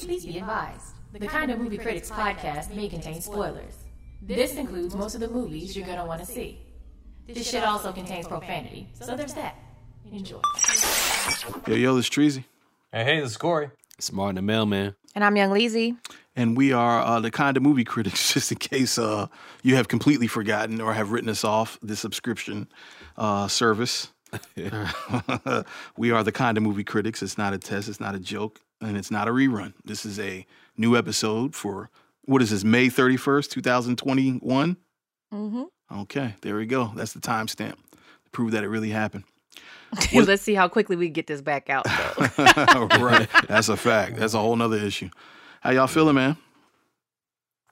Please be advised. The Kind of Movie Critics podcast may contain spoilers. This includes most of the movies you're gonna want to see. This shit also contains profanity, so there's that. Enjoy. Yo, yo, this is Treasy. Hey, hey, this is Corey. It's Martin the mailman. And I'm Young Leezy. And we are uh, the kind of movie critics, just in case uh, you have completely forgotten or have written us off the subscription uh, service. we are the kind of movie critics. It's not a test, it's not a joke, and it's not a rerun. This is a new episode for what is this, May 31st, 2021? Mm-hmm. Okay, there we go. That's the timestamp to prove that it really happened. Let's see how quickly we get this back out. Right. That's a fact. That's a whole nother issue. How y'all feeling, man?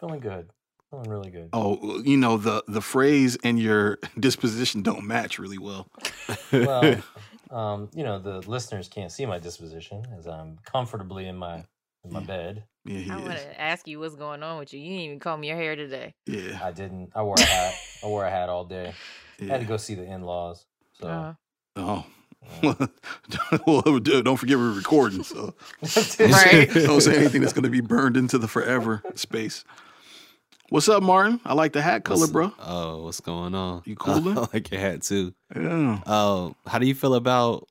Feeling good. Feeling really good. Oh, you know the the phrase and your disposition don't match really well. Well, um, you know, the listeners can't see my disposition as I'm comfortably in my in my bed. Yeah, he I want to ask you what's going on with you. You didn't even comb your hair today. Yeah, I didn't. I wore a hat. I wore a hat all day. I had to go see the in laws. So Uh, Oh. yeah. well, don't forget we're recording, so Right. don't say anything that's going to be burned into the forever space. What's up, Martin? I like the hat color, What's- bro. Oh, what's going on? You coolin'? I like your hat too. Yeah. Oh, how do you feel about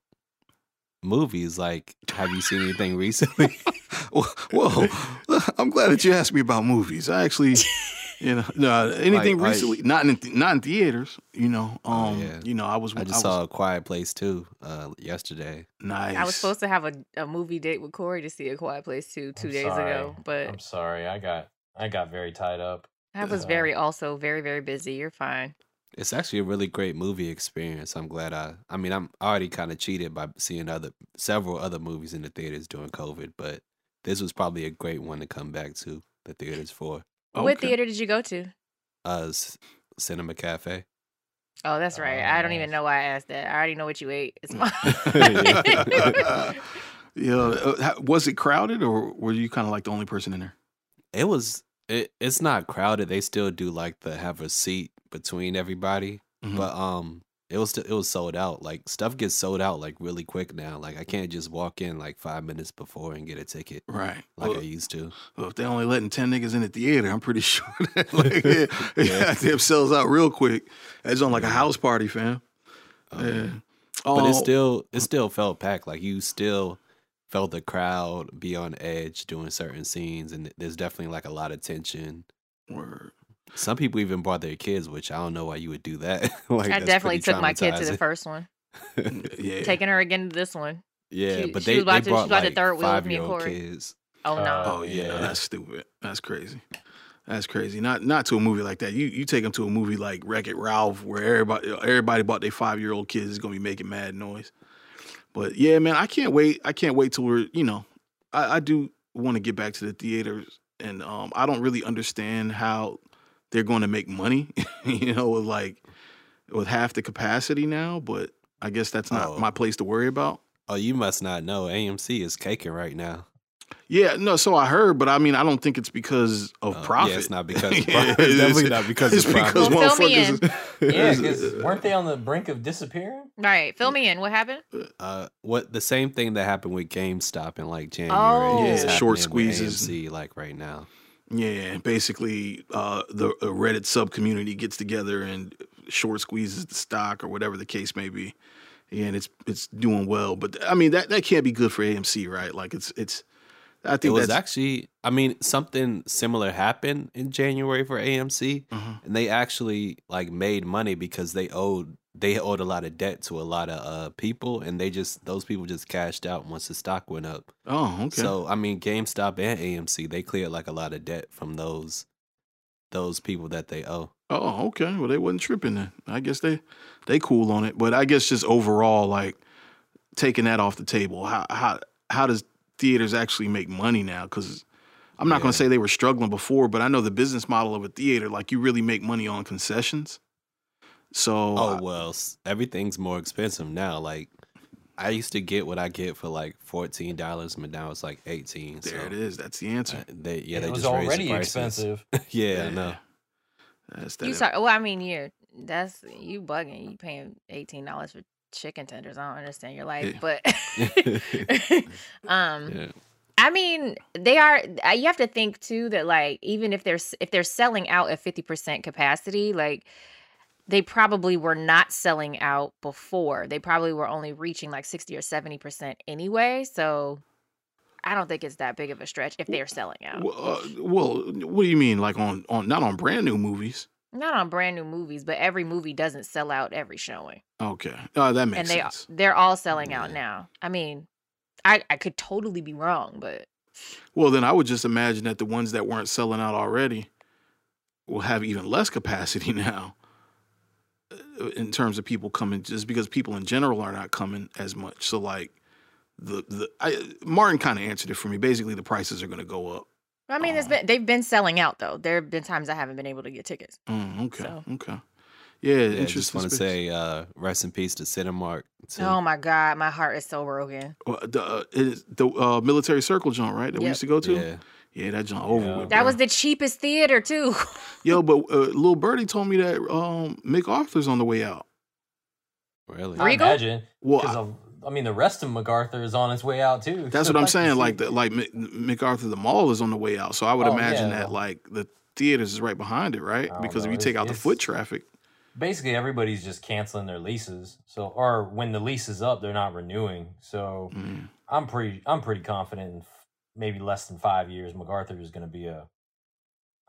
movies? Like, have you seen anything recently? Well, well, I'm glad that you asked me about movies. I actually, you know, no anything Like- like- recently, not in th- not in theaters. You know, um, Oh, yeah. you know, I was I just was saw a Quiet Place too uh, yesterday. nice. I was supposed to have a, a movie date with Corey to see A Quiet Place too two I'm days sorry. ago, but I'm sorry. I got I got very tied up. I was Uh, very, also very, very busy. You're fine. It's actually a really great movie experience. I'm glad I. I mean, I'm already kind of cheated by seeing other several other movies in the theaters during COVID, but this was probably a great one to come back to the theaters for. What theater did you go to? Uh, Cinema Cafe. Oh, that's right. Oh, I don't even know why I asked that. I already know what you ate. It's Yeah. yeah, uh, was it crowded or were you kind of like the only person in there? It was. It, it's not crowded. They still do like the have a seat between everybody, Mhm. but um, it was still, it was sold out. Like stuff gets sold out like really quick now. Like I can't just walk in like five minutes before and get a ticket Right. like well, I used to. well, if they're only letting ten niggas in the theater, I'm pretty sure that like yeah, yeah. Yeah. sells out real quick. It's on like a house party, fam. Um, yeah. But it Oh, still it still felt packed. Like you still felt the crowd be on edge doing certain scenes, and there's definitely like a lot of tension. word. Some people even brought their kids, which I don't know why you would do that. like I definitely took my kid to the first one. Yeah. Taking her again to this one. Yeah, She- but she they, was about they to- she brought was about to like third wheel with five me year and old Corey. kids. Oh no. Uh, Oh yeah, Yeah. that's stupid. That's crazy. That's crazy. Not not to a movie like that. You you take them to a movie like Wreck It Ralph, where everybody everybody bought their five year old kids is gonna be making mad noise. But yeah, man, I can't wait. I can't wait till we're you know, I, I do want to get back to the theaters, and um, I don't really understand how they're going to make money. you know, with like with half the capacity now. But I guess that's not Oh. my place to worry about. Oh, you must not know. AMC is caking right now. Yeah, no. So I heard, but I mean, I don't think it's because of Uh, profit. Yeah, it's not because of Yeah, profit. It's it's- definitely not because it's of profit. because Well, fill me motherfuckers. in. Yeah, is- because weren't they on the brink of disappearing? Right. Fill me in. What happened? uh, what the same thing that happened with GameStop in like January. Oh. is Yeah, happening short with squeezes. AMC like right now. Yeah, basically, uh, the the Reddit sub community gets together and short squeezes the stock or whatever the case may be, yeah, and it's it's doing well. But I mean, that that can't be good for AMC, right? Like it's it's. I think It was actually, I mean, something similar happened in January for AMC, Mhm. and they actually like made money because they owed they owed a lot of debt to a lot of uh, people, and they just those people just cashed out once the stock went up. oh okay. So I mean, GameStop and AMC they cleared like a lot of debt from those those people that they owe. Oh, okay. Well, they wasn't tripping then. I guess they they cool on it. But I guess just overall, like taking that off the table, how how how does theaters actually make money now? Because I'm not going to say they were struggling before, but I know the business model of a theater, like you really make money on concessions. So Oh well, everything's more expensive now. Like I used to get what I get for like fourteen dollars, but now it's like eighteen. there so, it is. That's the answer. they, yeah, it they was just raised the already expensive. yeah, I know. That's that. You sorry. Well, I mean, you're that's you bugging. You paying eighteen dollars for chicken tenders. I don't understand your life, Yeah. but um, Yeah. I mean, they are. uh, You have to think too that like even if they're if they're selling out at fifty percent capacity, like they probably were not selling out before. They probably were only reaching like sixty or seventy percent anyway. So I don't think it's that big of a stretch if they're selling out. Well, uh, well, what do you mean? Like on on not on brand new movies? Not on brand new movies, but every movie doesn't sell out every showing, Okay, uh, that and makes they sense. they're all selling out now. I mean, I I could totally be wrong, but Well, then I would just imagine that the ones that weren't selling out already will have even less capacity now uh, in terms of people coming, just because people in general are not coming as much. So, like the the I, Martin kind of answered it for me. Basically, the prices are going to go up. I mean, it's Uh, been they've been selling out though. There have been times I haven't been able to get tickets. Mm, okay, So- okay, yeah. Yeah, I just want to say uh, rest in peace to Cinemark. too. Oh my god, my heart is so broken. Well, the uh, the uh, military circle joint, right? That we used to go to. yeah. Yeah, that joint over Yeah. with. That bro. was the cheapest theater too. yo. But uh, little birdie told me that um, MacArthur's on the way out. Really? I Regal? imagine. Well, Because I- mean, the rest of MacArthur is on its way out too. That's what I'm saying. Like the like MacArthur the mall is on the way out, so I would Oh, imagine yeah. that like the theaters is right behind it, right? Don't Because if you take It's- out the foot traffic, basically everybody's just canceling their leases. So, or when the lease is up, they're not renewing. So, mm, I'm pretty, I'm pretty confident in f- maybe less than five years, MacArthur is going to be a,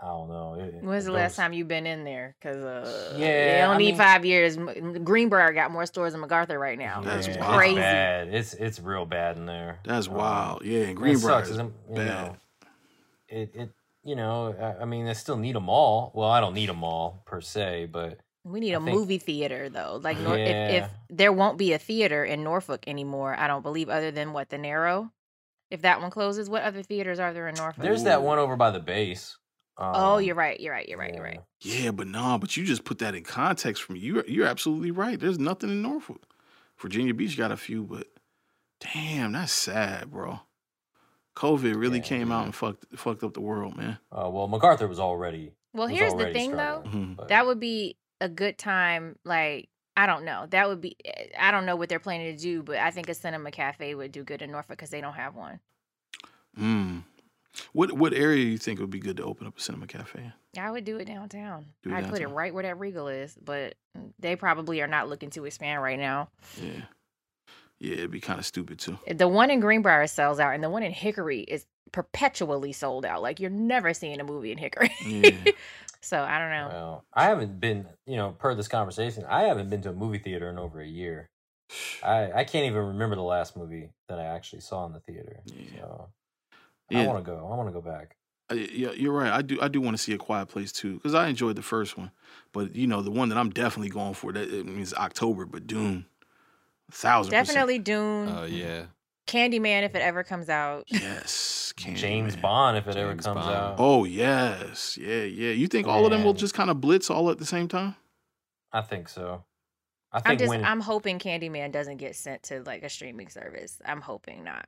I don't know. it- it When's the last time you've been in there? Because uh, Yeah, you don't I need mean- five years. Greenbrier got more stores than MacArthur right now. That's Yeah, wild. it's crazy. bad. It's it's real bad in there. that's Um, wild. Yeah, and and it Greenbrier sucks, is isn't- you bad. know, it it you know I, I mean I still need them all. Well, I don't need them all per se, but We need I a think- movie theater though. Like Nor- if if there won't be a theater in Norfolk anymore, I don't believe other than what the Naro. If that one closes, what other theaters are there in Norfolk? there's that one over by the base. Oh, Um, you're right. You're right. You're right. You're right. Yeah, but nah, but you just put that in context for me. You're you're absolutely right. There's nothing in Norfolk. Virginia Beach got a few, but damn, that's sad, bro. COVID really Yeah, came out and fucked fucked up the world, man. Uh, well, MacArthur was already. Well, was here's the thing though. struggling, Mhm. that would be a good time like i don't know that would be eh, i don't know what they're planning to do but i think a cinema cafe would do good in norfolk because they don't have one Mm. What what area do you think would be good to open up a cinema cafe? in? i would do it downtown Do it i'd put it right where that regal is but they probably are not looking to expand right now Yeah, yeah, it'd be kind of stupid too. Eh, the one in greenbrier sells out and the one in hickory is perpetually sold out like you're never seeing a movie in hickory Yeah. so i don't know Well, I haven't been, you know, per this conversation, I haven't been to a movie theater in over a year. I, I can't even remember the last movie that I actually saw in the theater. Yeah. So Yeah. I want to go. I want to go back. Uh, yeah, you're right. I do. I do want to see a Quiet Place too because I enjoyed the first one, but you know the one that I'm definitely going for that it means October, but Dune, a thousand percent. definitely dune Oh yeah. candyman if it ever comes out Yes, James Bond, if it ever comes Bond. out. Oh yes, yeah, yeah. You think all of them will just kind of blitz all at the same time? I think so. I I'm think just when I'm hoping Candyman doesn't get sent to like a streaming service. I'm hoping not.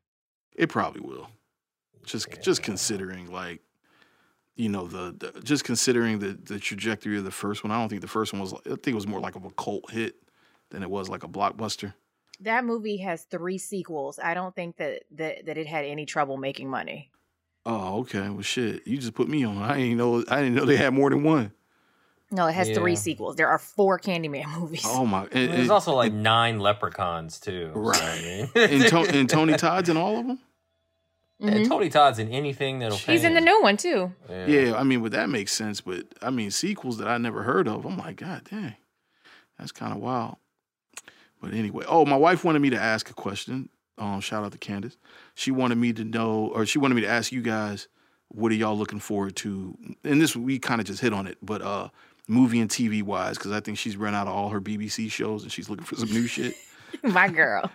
It probably will. Just Yeah. just considering like, you know the, the just considering the the trajectory of the first one. I don't think the first one was. I think it was more like of a cult hit than it was like a blockbuster. That movie has three sequels. I don't think that that, that it had any trouble making money. Oh, okay. Well, shit. You just put me on. I didn't know. I didn't know they had more than one. No, it has three sequels. There are four Candyman movies. Oh my. And, there's and- also like nine leprechauns too. so, I Right. mean- and, to, and Tony Todd's in all of them. And Mhm. Tony Todd's in anything that'll. He's pay in the him. new one too. Yeah. Yeah, I mean, but that makes sense. But I mean, sequels that I never heard of. I'm like, God dang, that's kind of wild. But anyway, oh, my wife wanted me to ask a question. Um, shout out to Candace. She wanted me to know, or she wanted me to ask you guys, what are y'all looking forward to? And this we kind of just hit on it, but uh, movie and TV wise, because I think she's run out of all her BBC shows and she's looking for some new shit. My girl.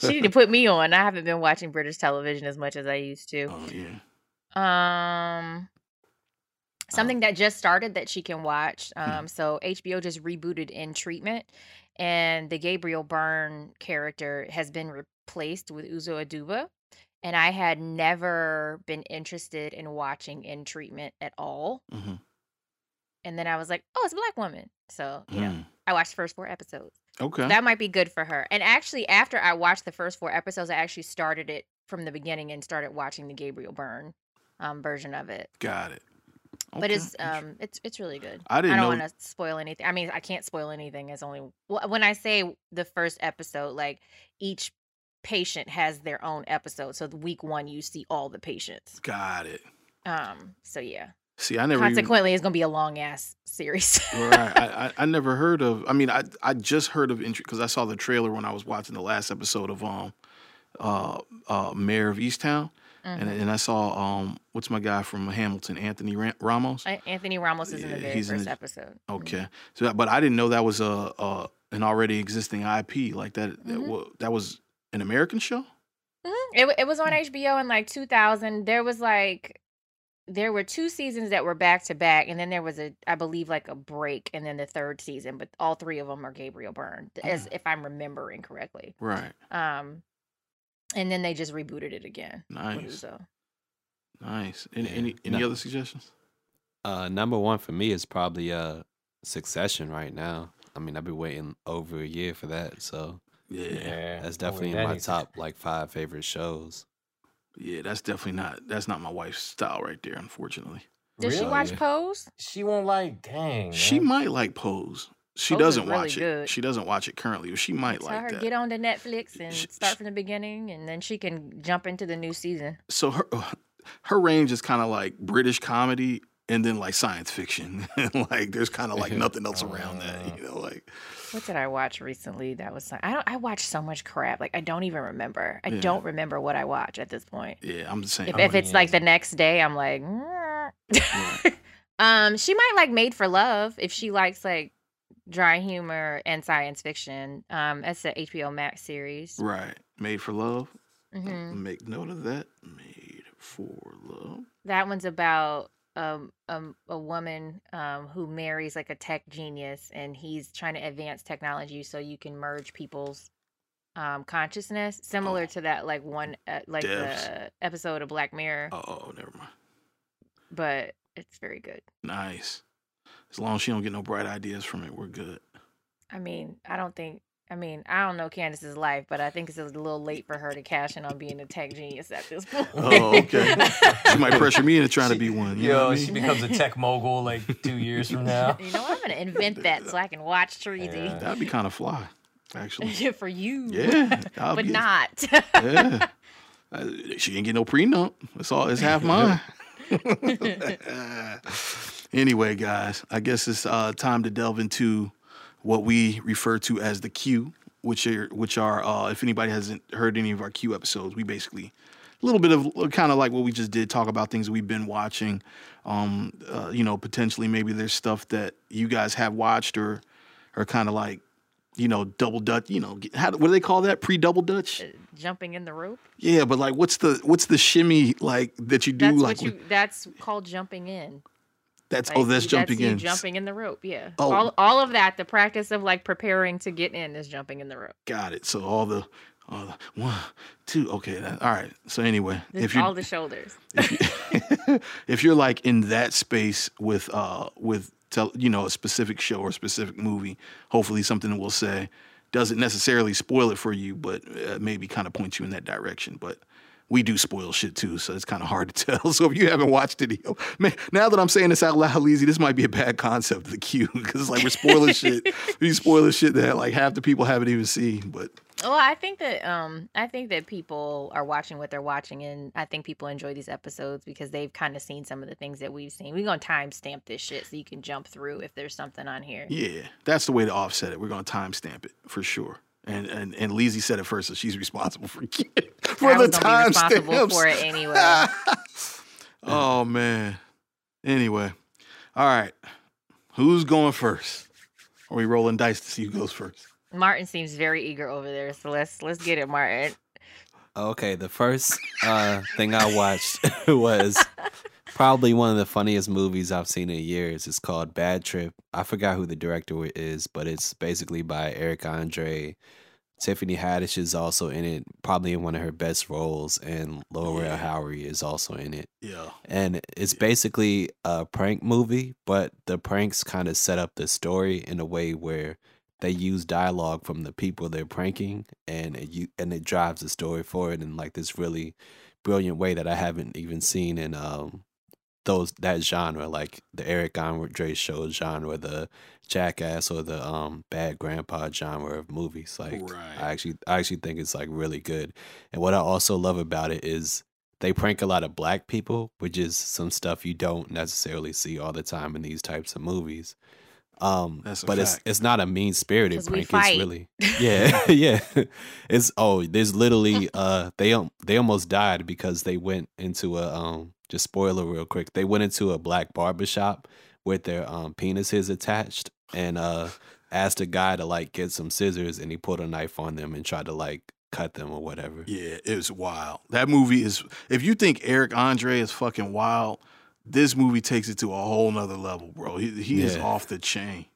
she need to put me on. I haven't been watching British television as much as I used to. Oh yeah. Um something that just started that she can watch. Hmm. Um so HBO just rebooted in treatment and the Gabriel Byrne character has been replaced with Uzo Aduba. And I had never been interested in watching in treatment at all. hmm And then I was like, oh, it's a black woman. So, you know, Mm. I watched the first four episodes. Okay. That might be good for her. And actually, after I watched the first four episodes, I actually started it from the beginning and started watching the Gabriel Byrne um, version of it. Got it. But it's um it's it's really good. I didn't I don't want to spoil anything. I mean, I can't spoil anything. It's only wh- when I say the first episode, like each patient has their own episode. So the week one, you see all the patients. Got it. Um. So yeah. See, I never even, Consequently, it's gonna be a long ass series. right. I, I I never heard of. I mean, I I just heard of because I saw the trailer when I was watching the last episode of um, uh, uh, Mayor of Easttown, and Mhm. and I saw um, what's my guy from Hamilton, Anthony Ram- Ramos. Anthony Ramos is in the very first the- episode. Okay, so but I didn't know that was a, a an already existing IP like that. That, Mhm. wa- that was an American show. Mhm. It it was on HBO in like 2000. There was like there were two seasons that were back to back, and then there was a I believe like a break, and then the third season. But all three of them are Gabriel Byrne, as Mm. if I'm remembering correctly. Right. Um, and then they just rebooted it again. Nice. Uzo. Nice. Any any, any No. other suggestions? Uh, number one for me is probably uh Succession right now. I mean, I've been waiting over a year for that, so Yeah. Yeah, Yeah, that's boy, definitely that in my top like five favorite shows. That's definitely not that's not my wife's style right there, unfortunately. Did she watch Pose? She won't like. Dang. She man. might like Pose. She Pose doesn't really watch it. good. She doesn't watch it currently, but she might Tell like her that. get on to Netflix and Sh- start from the beginning, and then she can jump into the new season. so her her range is kind of like British comedy and then like science fiction. like there's kind of like nothing else around that, you know, like What did I watch recently? That was I don't I watch so much crap. Like I don't even remember. I Yeah. don't remember what I watch at this point. yeah, I'm just saying. If, if it's like the next day, I'm like, "Mm." um, she might like Made for Love if she likes like dry humor and science fiction. Um, that's the HBO Max series. right, Made for Love. hmm Make note of that. Made for Love. That one's about um, um a woman um who marries like a tech genius, and he's trying to advance technology so you can merge people's um consciousness, similar Oh. to that like one uh, like Devs. the episode of Black Mirror, Oh, oh, never mind. but it's very good. Nice. As long as she don't get no bright ideas from it, we're good. I mean, I don't think. I mean, I don't know Candace's life, but I think it's a little late for her to cash in on being a tech genius at this point. Oh, okay. She might pressure me into trying to be one. You know Yo, what I she mean? becomes a tech mogul like two years from now. you know what? I'm gonna invent that so I can watch Treasy Yeah. That'd be kind of fly, actually. for you. Yeah, that'd but be- not. Yeah. Uh, she didn't get no prenup. It's all. It's half mine. anyway, guys, I guess it's uh, time to delve into what we refer to as the Q, which are which are uh, if anybody hasn't heard any of our Q episodes, we basically a little bit of kind of like what we just did, talk about things we've been watching. Um, uh, you know, potentially maybe there's stuff that you guys have watched or or kind of like you know double dutch. You know, how what do they call that? Pre double dutch. Jumping in the rope. Yeah, but like, what's the what's the shimmy like that you do? That's like, what you. That's called jumping in. That's Like, oh, that's jumping you in. Jumping in the rope. Yeah. Oh. All all of that. The practice of like preparing to get in is jumping in the rope. Got it. So all the, all the one, two. Okay, that, all right. So anyway, This- if you all the shoulders. if, you, if you're like in that space with uh with tell you know a specific show or a specific movie, hopefully something we'll say doesn't necessarily spoil it for you, but uh, maybe kind of point you in that direction. But we do spoil shit too, so it's kind of hard to tell. So if you haven't watched it, man, now that I'm saying this out loud, Leezy, this might be a bad concept of the queue because it's like we're spoiling shit. We spoiling shit that like half the people haven't even seen. But Well, I think that um I think that people are watching what they're watching and I think people enjoy these episodes because they've kind of seen some of the things that we've seen. We're gonna timestamp this shit so you can jump through if there's something on here. Yeah, that's the way to offset it. We're gonna timestamp it for sure. And and and Leezy said it first, so she's responsible for for I the was gonna be responsible timestamps. for it anyway. oh man. Anyway, all right. Who's going first? Are we rolling dice to see who goes first? Martin seems very eager over there, so let's let's get it, Martin. Okay, the first uh, thing I watched was probably one of the funniest movies I've seen in years. It's called Bad Trip. I forgot who the director is, but it's basically by Eric Andre. Tiffany Haddish is also in it, probably in one of her best roles, and Lil Rel Yeah. Howery is also in it. Yeah. And it's basically a prank movie, but the pranks kind of set up the story in a way where they use dialogue from the people they're pranking, and it, you and it drives the story forward in like this really brilliant way that I haven't even seen in um those that genre, like the Eric Andre show genre, the Jackass or the um Bad Grandpa genre of movies. Like Right. I actually I actually think it's like really good. And what I also love about it is they prank a lot of black people, which is some stuff you don't necessarily see all the time in these types of movies. Um, That's a but it's fact. it's not a mean spirited prank. It's really yeah yeah. It's oh there's literally uh they um they almost died because they went into a um just spoiler real quick they went into a black barber shop with their um penises attached and uh asked a guy to like get some scissors and he pulled a knife on them and tried to like cut them or whatever. Yeah, it was wild. That movie is. If you think Eric Andre is fucking wild, this movie takes it to a whole nother level, bro. He he is off the chain,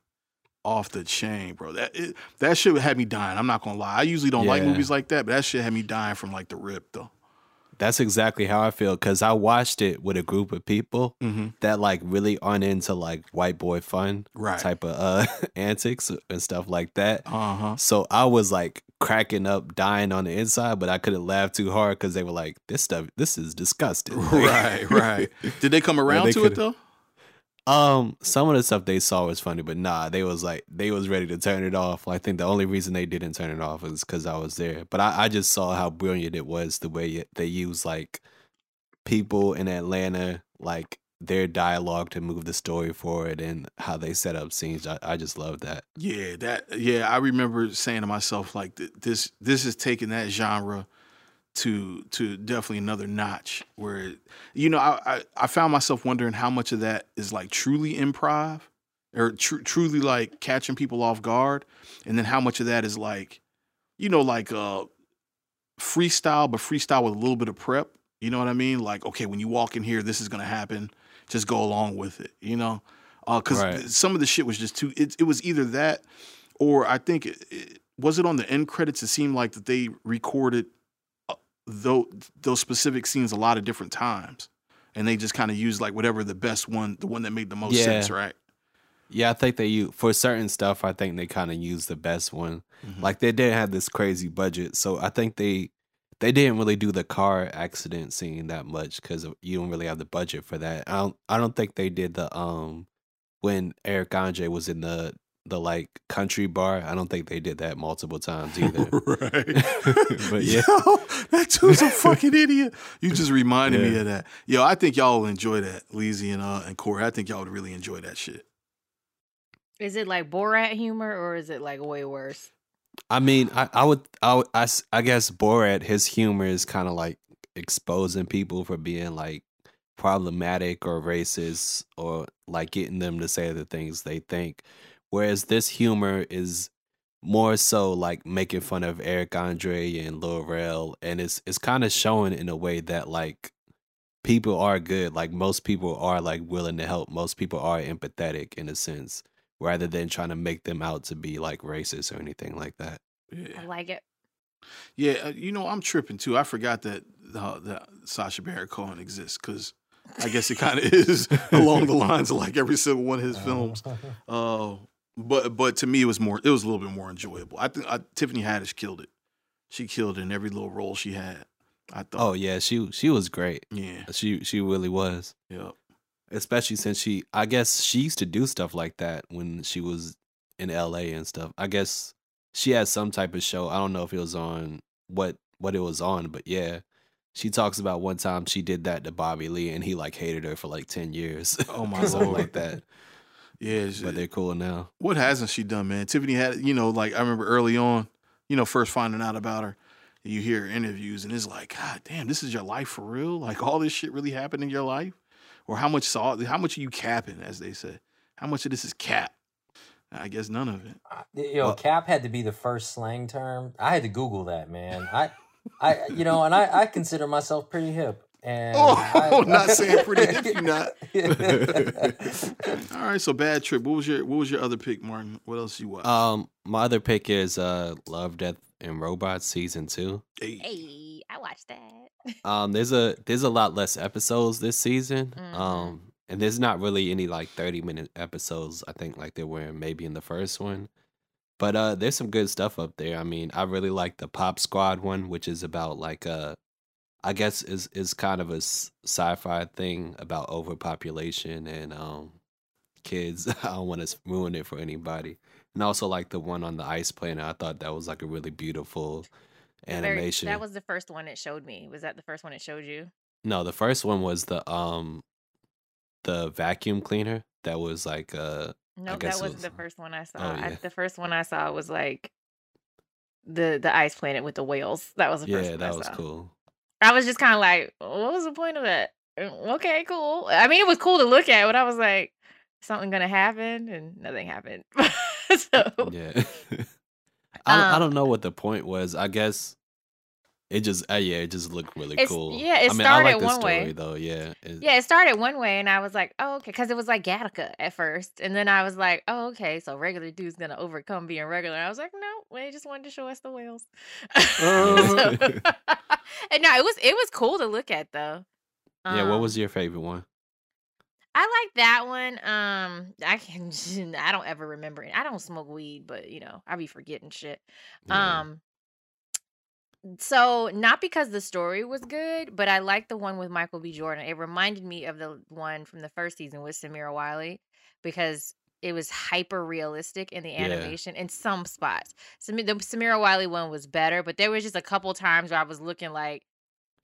off the chain, bro. That it, that shit had me dying. I'm not gonna lie. I usually don't like movies like that, but that shit had me dying from like the rip though. That's exactly how I feel because I watched it with a group of people Mm-hmm. that like really aren't into like white boy fun Right. type of uh antics and stuff like that. Uh huh. So I was like cracking up, dying on the inside, but I couldn't laugh too hard because they were like, "This stuff, this is disgusting." Right, right. Did they come around they to it though? Um, some of the stuff they saw was funny, but nah, they was like they was ready to turn it off. I think the only reason they didn't turn it off was because I was there. But I, I just saw how brilliant it was the way it, they use like people in Atlanta, like their dialogue to move the story forward and how they set up scenes. I, I just love that. Yeah, that yeah, I remember saying to myself like this this is taking that genre to to definitely another notch where you know I, I I found myself wondering how much of that is like truly improv or tr- truly like catching people off guard and then how much of that is like you know like uh freestyle but freestyle with a little bit of prep you know what I mean? Like okay when you walk in here this is going to happen just go along with it you know? Because Right. some of the shit was just too it, it was either that or I think it, it, was it on the end credits? It seemed like that they recorded uh, tho- those specific scenes a lot of different times and they just kind of use like whatever the best one the one that made the most Yeah. sense right Yeah, I think they use for certain stuff. I think they kind of use the best one. Mhm. Like they didn't have this crazy budget, so I think they they didn't really do the car accident scene that much because you don't really have the budget for that. I don't I don't think they did the um when Eric Andre was in the the like country bar. I don't think they did that multiple times either. right. But yeah. Yo, that dude's a fucking idiot. You just reminded me of that. Yo, I think y'all will enjoy that, Leezy and uh and Corey. I think y'all would really enjoy that shit. Is it like Borat humor or is it like way worse? I mean, I, I would, I, would- I, s- I guess Borat, his humor is kind of like exposing people for being like problematic or racist or like getting them to say the things they think. Whereas this humor is more so like making fun of Eric Andre and Lil Rel, and it's it's kind of showing in a way that like people are good. Like most people are like willing to help. Most people are empathetic in a sense, rather than trying to make them out to be like racist or anything like that. Yeah. I like it. Yeah, uh, you know, I'm tripping too. I forgot that uh, that Sacha Baron Cohen exists because I guess it kind of is along the lines of like every single one of his films. Uh, but but to me, it was more. It was a little bit more enjoyable. I think I, Tiffany Haddish killed it. She killed it in every little role she had. I thought. Oh yeah, she she was great. yeah, She she really was. yeah. Especially since she I guess she used to do stuff like that when she was in LA and stuff. I guess she had some type of show. I don't know if it was on what what it was on, but yeah. She talks about one time she did that to Bobby Lee and he like hated her for like 10 years. Oh my something lord. like that. Yeah, she- But they're cool now. what hasn't she done, man? Tiffany had, you know, like I remember early on, you know, first finding out about her, you hear interviews and it's like, God damn, this is your life for real? Like all this shit really happened in your life? Or how much saw how much are you capping, as they say? How much of this is cap? I guess none of it. Yo, Well- cap had to be the first slang term. I had to Google that, man. I, I, you know, and I, I consider myself pretty hip. And Oh, I- not saying pretty if you're not. All right, so bad trip. What was your what was your other pick, Martin? What else you watch? Um my other pick is uh Love Death and Robots season 2. Hey. Hey, I watched that. Um, there's a there's a lot less episodes this season. Mhm. Um, and there's not really any like 30 minute episodes. I think like there were maybe in the first one. But uh, there's some good stuff up there. I mean, I really like the Pop Squad one, which is about like uh, I guess is is kind of a sci-fi thing about overpopulation and um kids. I don't want to ruin it for anybody. And also like the one on the ice planet. I thought that was like a really beautiful The very- animation. that was the first one it showed me. Was that the first one it showed you? No, the first one was the um the vacuum cleaner that was like uh No, that wasn't was- the first one I saw. Oh, I, the first one I saw was like the the ice planet with the whales. That was the first yeah, one that was cool. I was just kind of like, what was the point of that? Uh, Okay, cool. I mean, it was cool to look at, but I was like, something gonna happen, and nothing happened. so Yeah. I don't, I Um, don't know what the point was. I guess it just uh, yeah, it just looked really It's- cool. yeah, it I mean, I like started the one story way. though. Yeah. It- yeah, it started one way, and I was like, oh, okay, because it was like Gattaca at first, and then I was like, oh, okay, so regular dude's gonna overcome being regular. I was like, no, they just wanted to show us the whales. Uh. So- and no, it was it was cool to look at though. yeah. What Um, was your favorite one? I like that one. Um, I can. I don't ever remember it. I don't smoke weed, but you know, I be forgetting shit. Yeah. Um. So not because the story was good, but I like the one with Michael B. Jordan. It reminded me of the one from the first season with Samira Wiley because it was hyper realistic in the Yeah. animation in some spots. Sami- the Samira Wiley one was better, but there was just a couple times where I was looking like,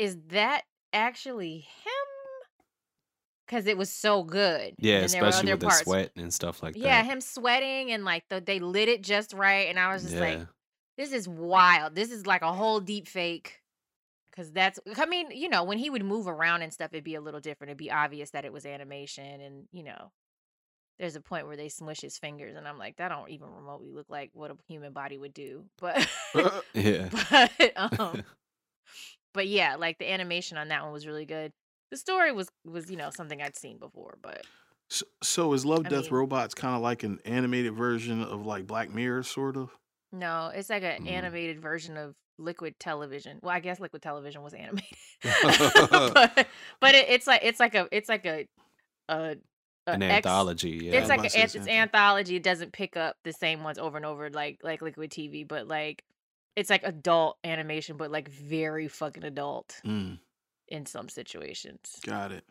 is that actually him? Because it was so good. yeah, And there were especially other with the sweat and stuff like yeah, that. Yeah, him sweating and like the, they lit it just right, and I was just yeah. like, this is wild. This is like a whole deep fake. Cause that's I mean, you know, when he would move around and stuff, it'd be a little different. It'd be obvious that it was animation and you know, there's a point where they smush his fingers and I'm like, that don't even remotely look like what a human body would do. But yeah. but um but yeah, like the animation on that one was really good. The story was was, you know, something I'd seen before, but So, so is Love I Death mean- Robots kind of like an animated version of like Black Mirror, sort of? No, it's like an Mm. animated version of liquid television. Well, I guess liquid television was animated. but but it, it's like it's like a it's like a a, a An ex- anthology. Yeah. It's like was an, it's say it's anthology. It doesn't pick up the same ones over and over like like liquid TV, but like it's like adult animation, but like very fucking adult Mm, in some situations. got it.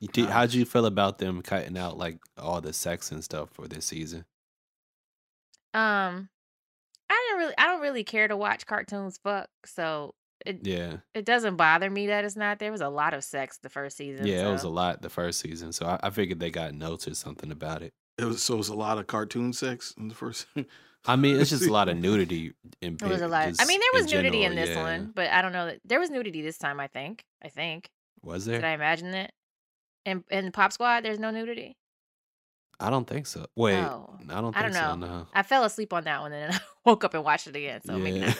You did- Nice. how'd you feel about them cutting out like all the sex and stuff for this season? Um, I didn't really I don't really care to watch cartoons fuck, so it Yeah. it doesn't bother me that it's not. There was a lot of sex the first season. Yeah, it was a lot the first season, so I, I figured they got notes or something about it. It was so it was a lot of cartoon sex in the first. I mean, it's just a lot of nudity in It was a bit- lot. I mean, there was in nudity in this yeah. one, but I don't know that there was nudity this time. I think. I think. Was there Did? I imagine it? And in Pop Squad, there's no nudity. I don't think so. Wait, Oh, I don't I don't so. know. No. I fell asleep on that one, and then I woke up and watched it again. So maybe not.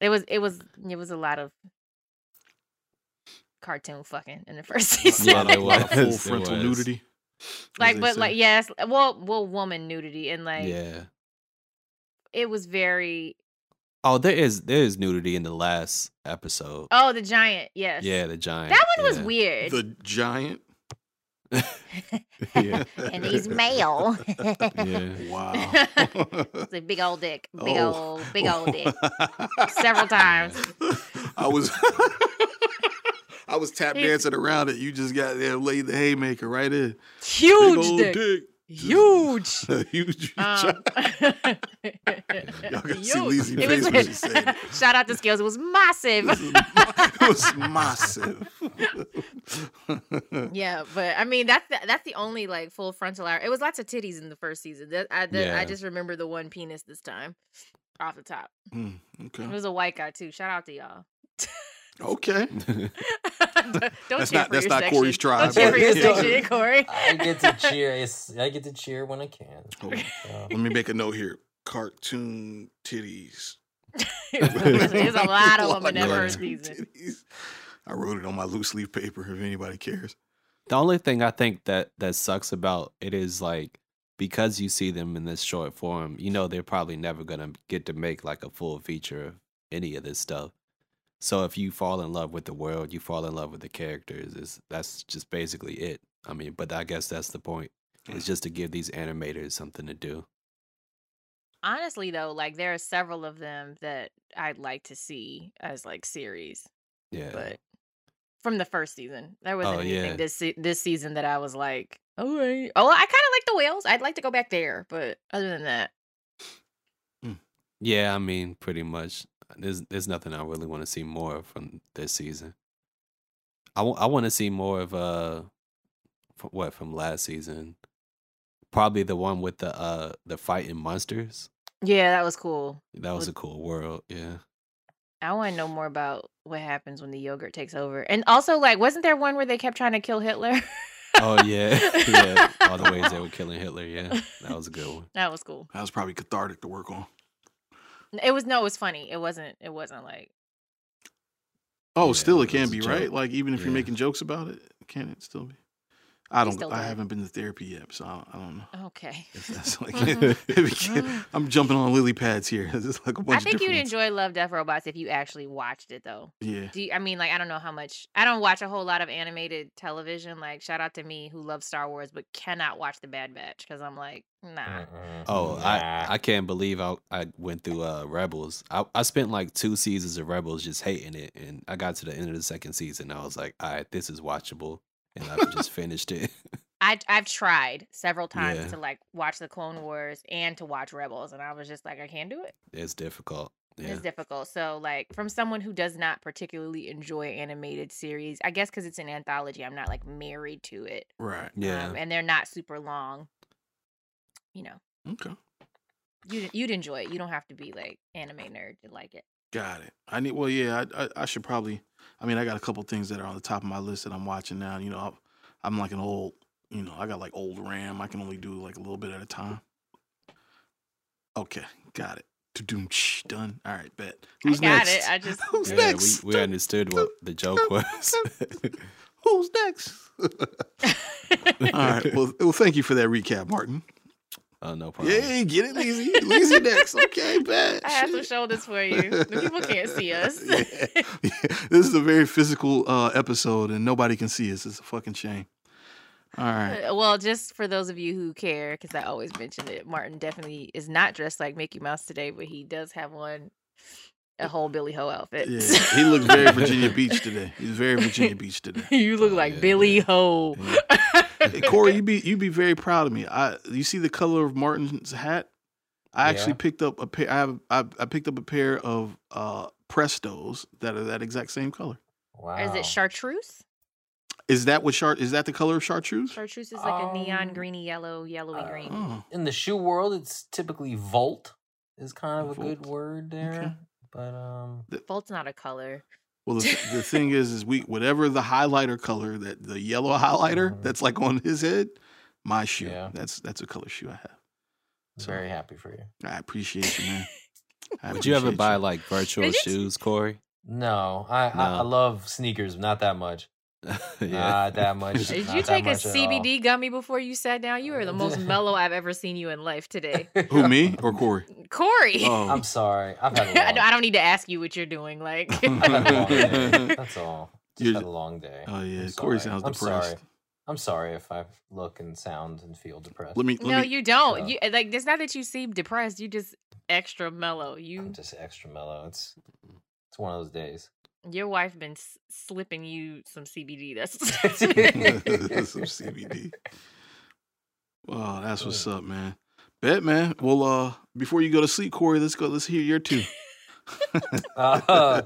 It was. It was. It was a lot of cartoon fucking in the first season. Yeah, a lot of full frontal nudity. like, but say. like, yes, well, well, woman nudity, and like, yeah. it was very. Oh, there is there is nudity in the last episode. Oh, the giant. Yes. Yeah, the giant. That one was weird. the giant. yeah. and he's male. Yeah. Wow. It's a big old dick. Big Oh. old, big old dick. Several times. I was I was tap dancing around it. You just got there, laid the haymaker right in. Big Huge old dick. dick. Huge. Huge. Um, Y'all gotta see. Leezy It face was- when she said it. Shout out to Skills. It was massive. it was massive. yeah, but I mean that's the, that's the only like full frontal hour. It was lots of titties in the first season. That I the, Yeah. I just remember the one penis this time, off the top. Hmm, okay. It was a white guy too. Shout out to y'all. Okay. Don't That's not- for that's not section. Corey's tribe, Don't cheer for your section, Corey. I get to cheer. It's, I get to cheer when I can. Hold on. So, Let me make a note here. Cartoon titties. There's a lot of them in that Yeah. first season. titties. I wrote it on my loose leaf paper if anybody cares. The only thing I think that that sucks about it is like because you see them in this short form, you know they're probably never gonna get to make like a full feature of any of this stuff. So if you fall in love with the world, you fall in love with the characters. Is that's just basically it. I mean, but I guess that's the point. It's just to give these animators something to do. Honestly, though, like there are several of them that I'd like to see as like series, Yeah. but from the first season, there wasn't Oh, anything yeah. this se- this season that I was like, oh all right. Oh, I kind of like the whales. I'd like to go back there, but other than that, hmm. Yeah, I mean, pretty much. There's there's nothing I really want to see more of from this season. I want to see more of uh, f- what from last season. Probably the one with the uh the fighting monsters. yeah, that was cool. That was With- a cool world. Yeah. I want to know more about what happens when the yogurt takes over, and also like, wasn't there one where they kept trying to kill Hitler? Oh yeah, yeah. All the ways they were killing Hitler. Yeah, that was a good one. that was cool. That was probably cathartic to work on. It was no, it was funny. It wasn't. It wasn't like Oh, Yeah, still it it can be right. Like even if you're making jokes about it, can it still be? I don't. I haven't been to therapy yet, so I, I don't know. okay. That's like, if it can- I'm jumping on lily pads here. It's like a bunch I of think you'd ones. enjoy Love Death Robots if you actually watched it though. Yeah. Do you, I mean like I don't know how much I don't watch a whole lot of animated television. Like shout out to me who loves Star Wars but cannot watch the Bad Batch because I'm like nah. Oh, Nah. I I can't believe I I went through uh Rebels. I I spent like two seasons of Rebels just hating it, and I got to the end of the second season. I was like, all right, this is watchable, and I just finished it. I I've tried several times Yeah. to like watch the Clone Wars and to watch Rebels and I was just like I can't do it. It's difficult. Yeah. It's difficult. So like from someone who does not particularly enjoy animated series, I guess because it's an anthology, I'm not like married to it. Right. Yeah. Um, and they're not super long. You know, Okay. you'd you'd enjoy it. You don't have to be like anime nerd to like it. Got it. I need. Well, yeah. I, I I should probably. I mean, I got a couple things that are on the top of my list that I'm watching now. You know, I'm, I'm like an old. You know, I got like old RAM. I can only do like a little bit at a time. Okay, got it. Doom done. All right, bet. Who's I got next? it. I just Who's yeah, next? we, we understood what the joke was. Who's next? All right. Well, well, thank you for that recap, Martin. Oh no problem. Yeah, get it, Lazy. Lazy next. Okay, bet. I have some Shit. shoulders for you. The people can't see us. yeah. Yeah. This is a very physical uh, episode, and nobody can see us. It's a fucking shame. All right. Uh, Well, just for those of you who care, because I always mention it, Martin definitely is not dressed like Mickey Mouse today, but he does have on a whole Billy Ho outfit. Yeah, he looks very Virginia Beach today. He's very Virginia Beach today. you look Oh, like yeah, Billy yeah. Ho. Hey, Corey, you be you be very proud of me. I you see the color of Martin's hat. I actually Yeah. picked up a pair. I have I, I picked up a pair of uh Prestos that are that exact same color. Wow. Is it chartreuse? Is that what chart? Is that the color of chartreuse? Chartreuse is like a neon Um, greeny yellow, yellowy uh, green. Oh, in the shoe world? It's typically Volt is kind of a good word there. Okay. But um, Volt's not a color. well, the, the thing is, is we whatever the highlighter color that the yellow highlighter Mhm. that's like on his head, my shoe. Yeah. That's that's a color shoe I have. I'm very happy for you. I appreciate you, man. I Would you ever appreciate buy you. like virtual shoes, Corey? No, I, I I love sneakers, not that much. yeah. Not that much. Did you take a much at all. CBD gummy before you sat down? You are the most mellow I've ever seen you in life today. who me or Corey? Corey. Oh, I'm sorry. I've had a I don't- I don't need to ask you what you're doing. Like, I've had a long day. That's all. Just You're- had a long day. oh yeah. I'm Corey sorry. sounds I'm depressed. Sorry. I'm sorry if I look and sound and feel depressed. Let me. Let no, me, you don't. Uh, You like. It's not that you seem depressed. You just extra mellow. I'm You, just extra mellow. It's it's one of those days. Your wife been s- slipping you some CBD. That's some CBD. Wow, that's what's up, man. Bet, man. Well, uh, before you go to sleep, Corey, let's go. Let's hear your two. Uh,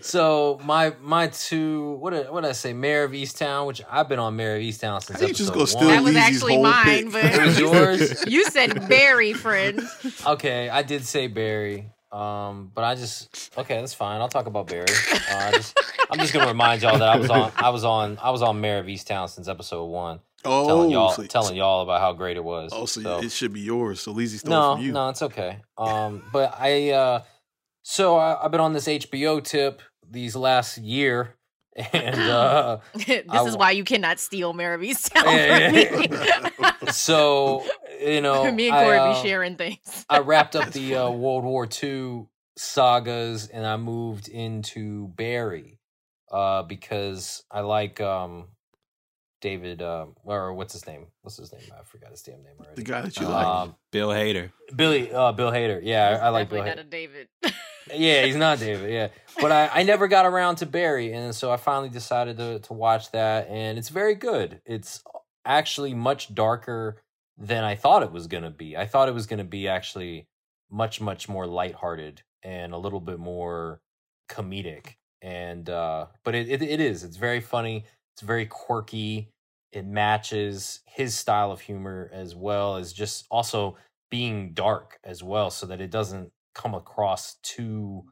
so my my two what did, what did I say? Mayor of Easttown, which I've been on Mayor of Easttown since You just episode go one. steal That was actually whole mine, pick. but- It was yours? you said Barry, friend. Okay, I did say Barry. Um, but I just okay, that's fine. I'll talk about Barry. Uh, I just, I'm just gonna remind y'all that I was on I was on I was on Mayor of Easttown since episode one, oh, telling y'all so, telling y'all about how great it was. Oh, so, So- it should be yours. So Leezy stole no, from you. no, it's okay. Um, but I uh, so I, I've been on this HBO tip these last year, and uh, this I is why you cannot steal Mayor of Easttown Yeah, from yeah, so you know, me and I, uh, be sharing things. I wrapped up the uh. World War II sagas and I moved into Barry uh, because I like um, David, um, or what's his name? What's his name? I forgot his damn name already. The guy that you Uh, like. Um, Bill Hader. Billy, uh, Bill Hader. Yeah, I, I like Bill Definitely Hader. not a David. Yeah, he's not David. Yeah, but I, I never got around to Barry, and so I finally decided to to watch that, and it's very good. It's actually much darker than I thought it was gonna be. I thought it was gonna be actually much much more lighthearted and a little bit more comedic, and uh, but it, it it is. It's very funny. It's very quirky. It matches his style of humor as well as just also being dark as well, so that it doesn't come across too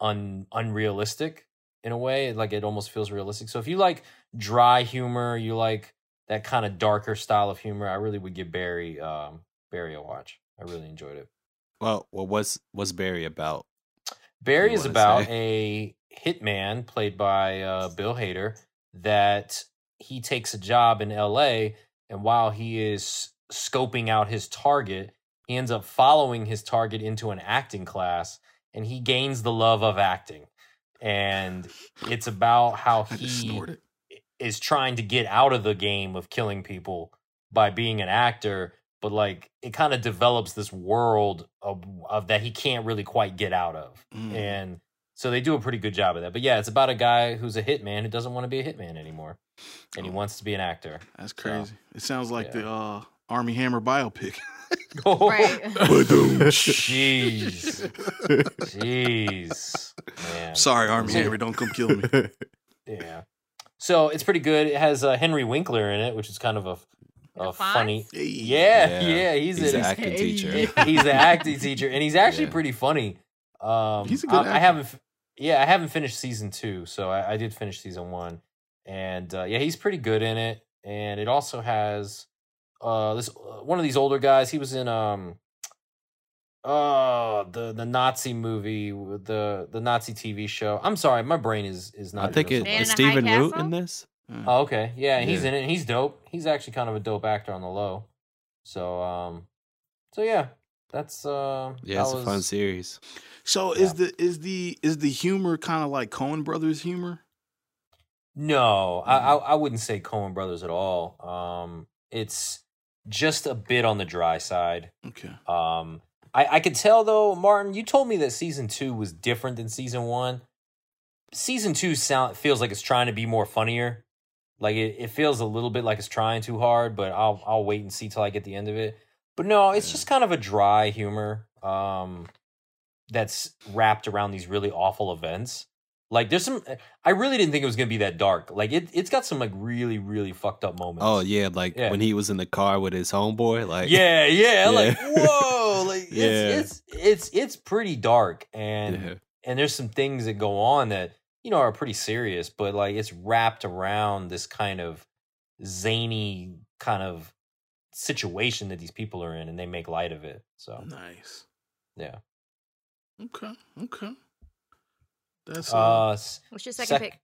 un unrealistic in a way. Like it almost feels realistic. So if you like dry humor, you like that kind of darker style of humor, I really would give Barry um Barry a watch. I really enjoyed it. Well, well, what's what's Barry about? Barry is about a hitman played by uh, Bill Hader that he takes a job in L.A. and while he is scoping out his target, he ends up following his target into an acting class, and he gains the love of acting. And it's about how he. Is trying to get out of the game of killing people by being an actor but like it kind of develops this world of, of that he can't really quite get out of Mm. and so they do a pretty good job of that but yeah it's about a guy who's a hitman who doesn't want to be a hitman anymore and he Oh. wants to be an actor That's So, crazy. It sounds like yeah. the uh, Armie Hammer biopic. right. jeez jeez man Sorry, Armie Hammer, don't come kill me. yeah so it's pretty good it has uh, henry winkler in it which is kind of a, a The funny Hey. yeah yeah, he's, he's an acting Hey. teacher. he's an acting teacher, and he's actually Yeah. pretty funny. Um, He's a good I, I actor. haven't, yeah, I haven't finished season two, so I, I did finish season one, and uh, yeah, he's pretty good in it. And it also has uh this uh, one of these older guys. He was in um, oh the the Nazi movie, the the Nazi TV show. I'm sorry, my brain is is not. I think it, is it, so Man well. is in a Stephen Root in this. Oh, okay. Yeah, and he's Yeah. in it. He's dope. He's actually kind of a dope actor on the low. So, um, so yeah, that's uh, Yeah, that it's a fun series. So is the is the is the humor kind of like Coen Brothers humor? No, I, I Mm-hmm. I wouldn't say Coen Brothers at all. Um, it's just a bit on the dry side. Okay. Um, I I could tell though, Martin. You told me that season two was different than season one. Season two sound feels like it's trying to be more funnier. Like it, it feels a little bit like it's trying too hard, but I'll I'll wait and see till I get the end of it. But no, it's just kind of a dry humor. Um, that's wrapped around these really awful events. Like there's some I really didn't think it was gonna be that dark. Like it it's got some like really, really fucked up moments. Oh yeah, like Yeah. when he was in the car with his homeboy. Like yeah, yeah, like Yeah. whoa, like it's, Yeah. it's it's it's pretty dark and yeah. and there's some things that go on that you know are pretty serious, but like it's wrapped around this kind of zany kind of situation that these people are in, and they make light of it. So Nice. yeah. Okay. Okay. That's uh, Uh, What's your second sec- pick?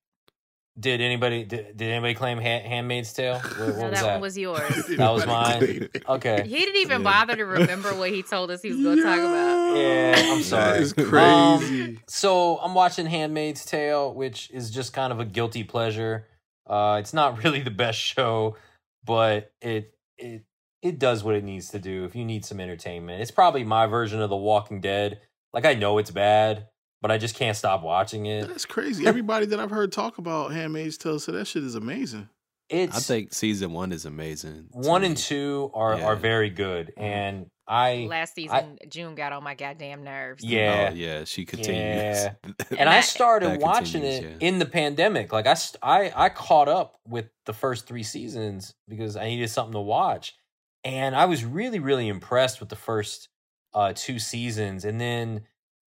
Did anybody did, did anybody claim ha- Handmaid's Tale? What, what No, was that, that? one was yours. that was mine. Okay. He didn't even Yeah. bother to remember what he told us he was going to talk about. Yeah, I'm sorry. That is Um, crazy. So I'm watching Handmaid's Tale, which is just kind of a guilty pleasure. Uh, it's not really the best show, but it it it does what it needs to do. If you need some entertainment, it's probably my version of The Walking Dead. Like I know it's bad, but I just can't stop watching it. That's crazy. Everybody that I've heard talk about Handmaid's Tale said that shit is amazing. It's I think season one is amazing. one me. and two are Yeah. are very good, and I Last season, June got on my goddamn nerves. yeah Oh, yeah, she continues. Yeah. and And I I- started watching it yeah. in the pandemic. Like I, I, I caught up with the first three seasons because I needed something to watch, and I was really, really impressed with the first uh, two seasons. And then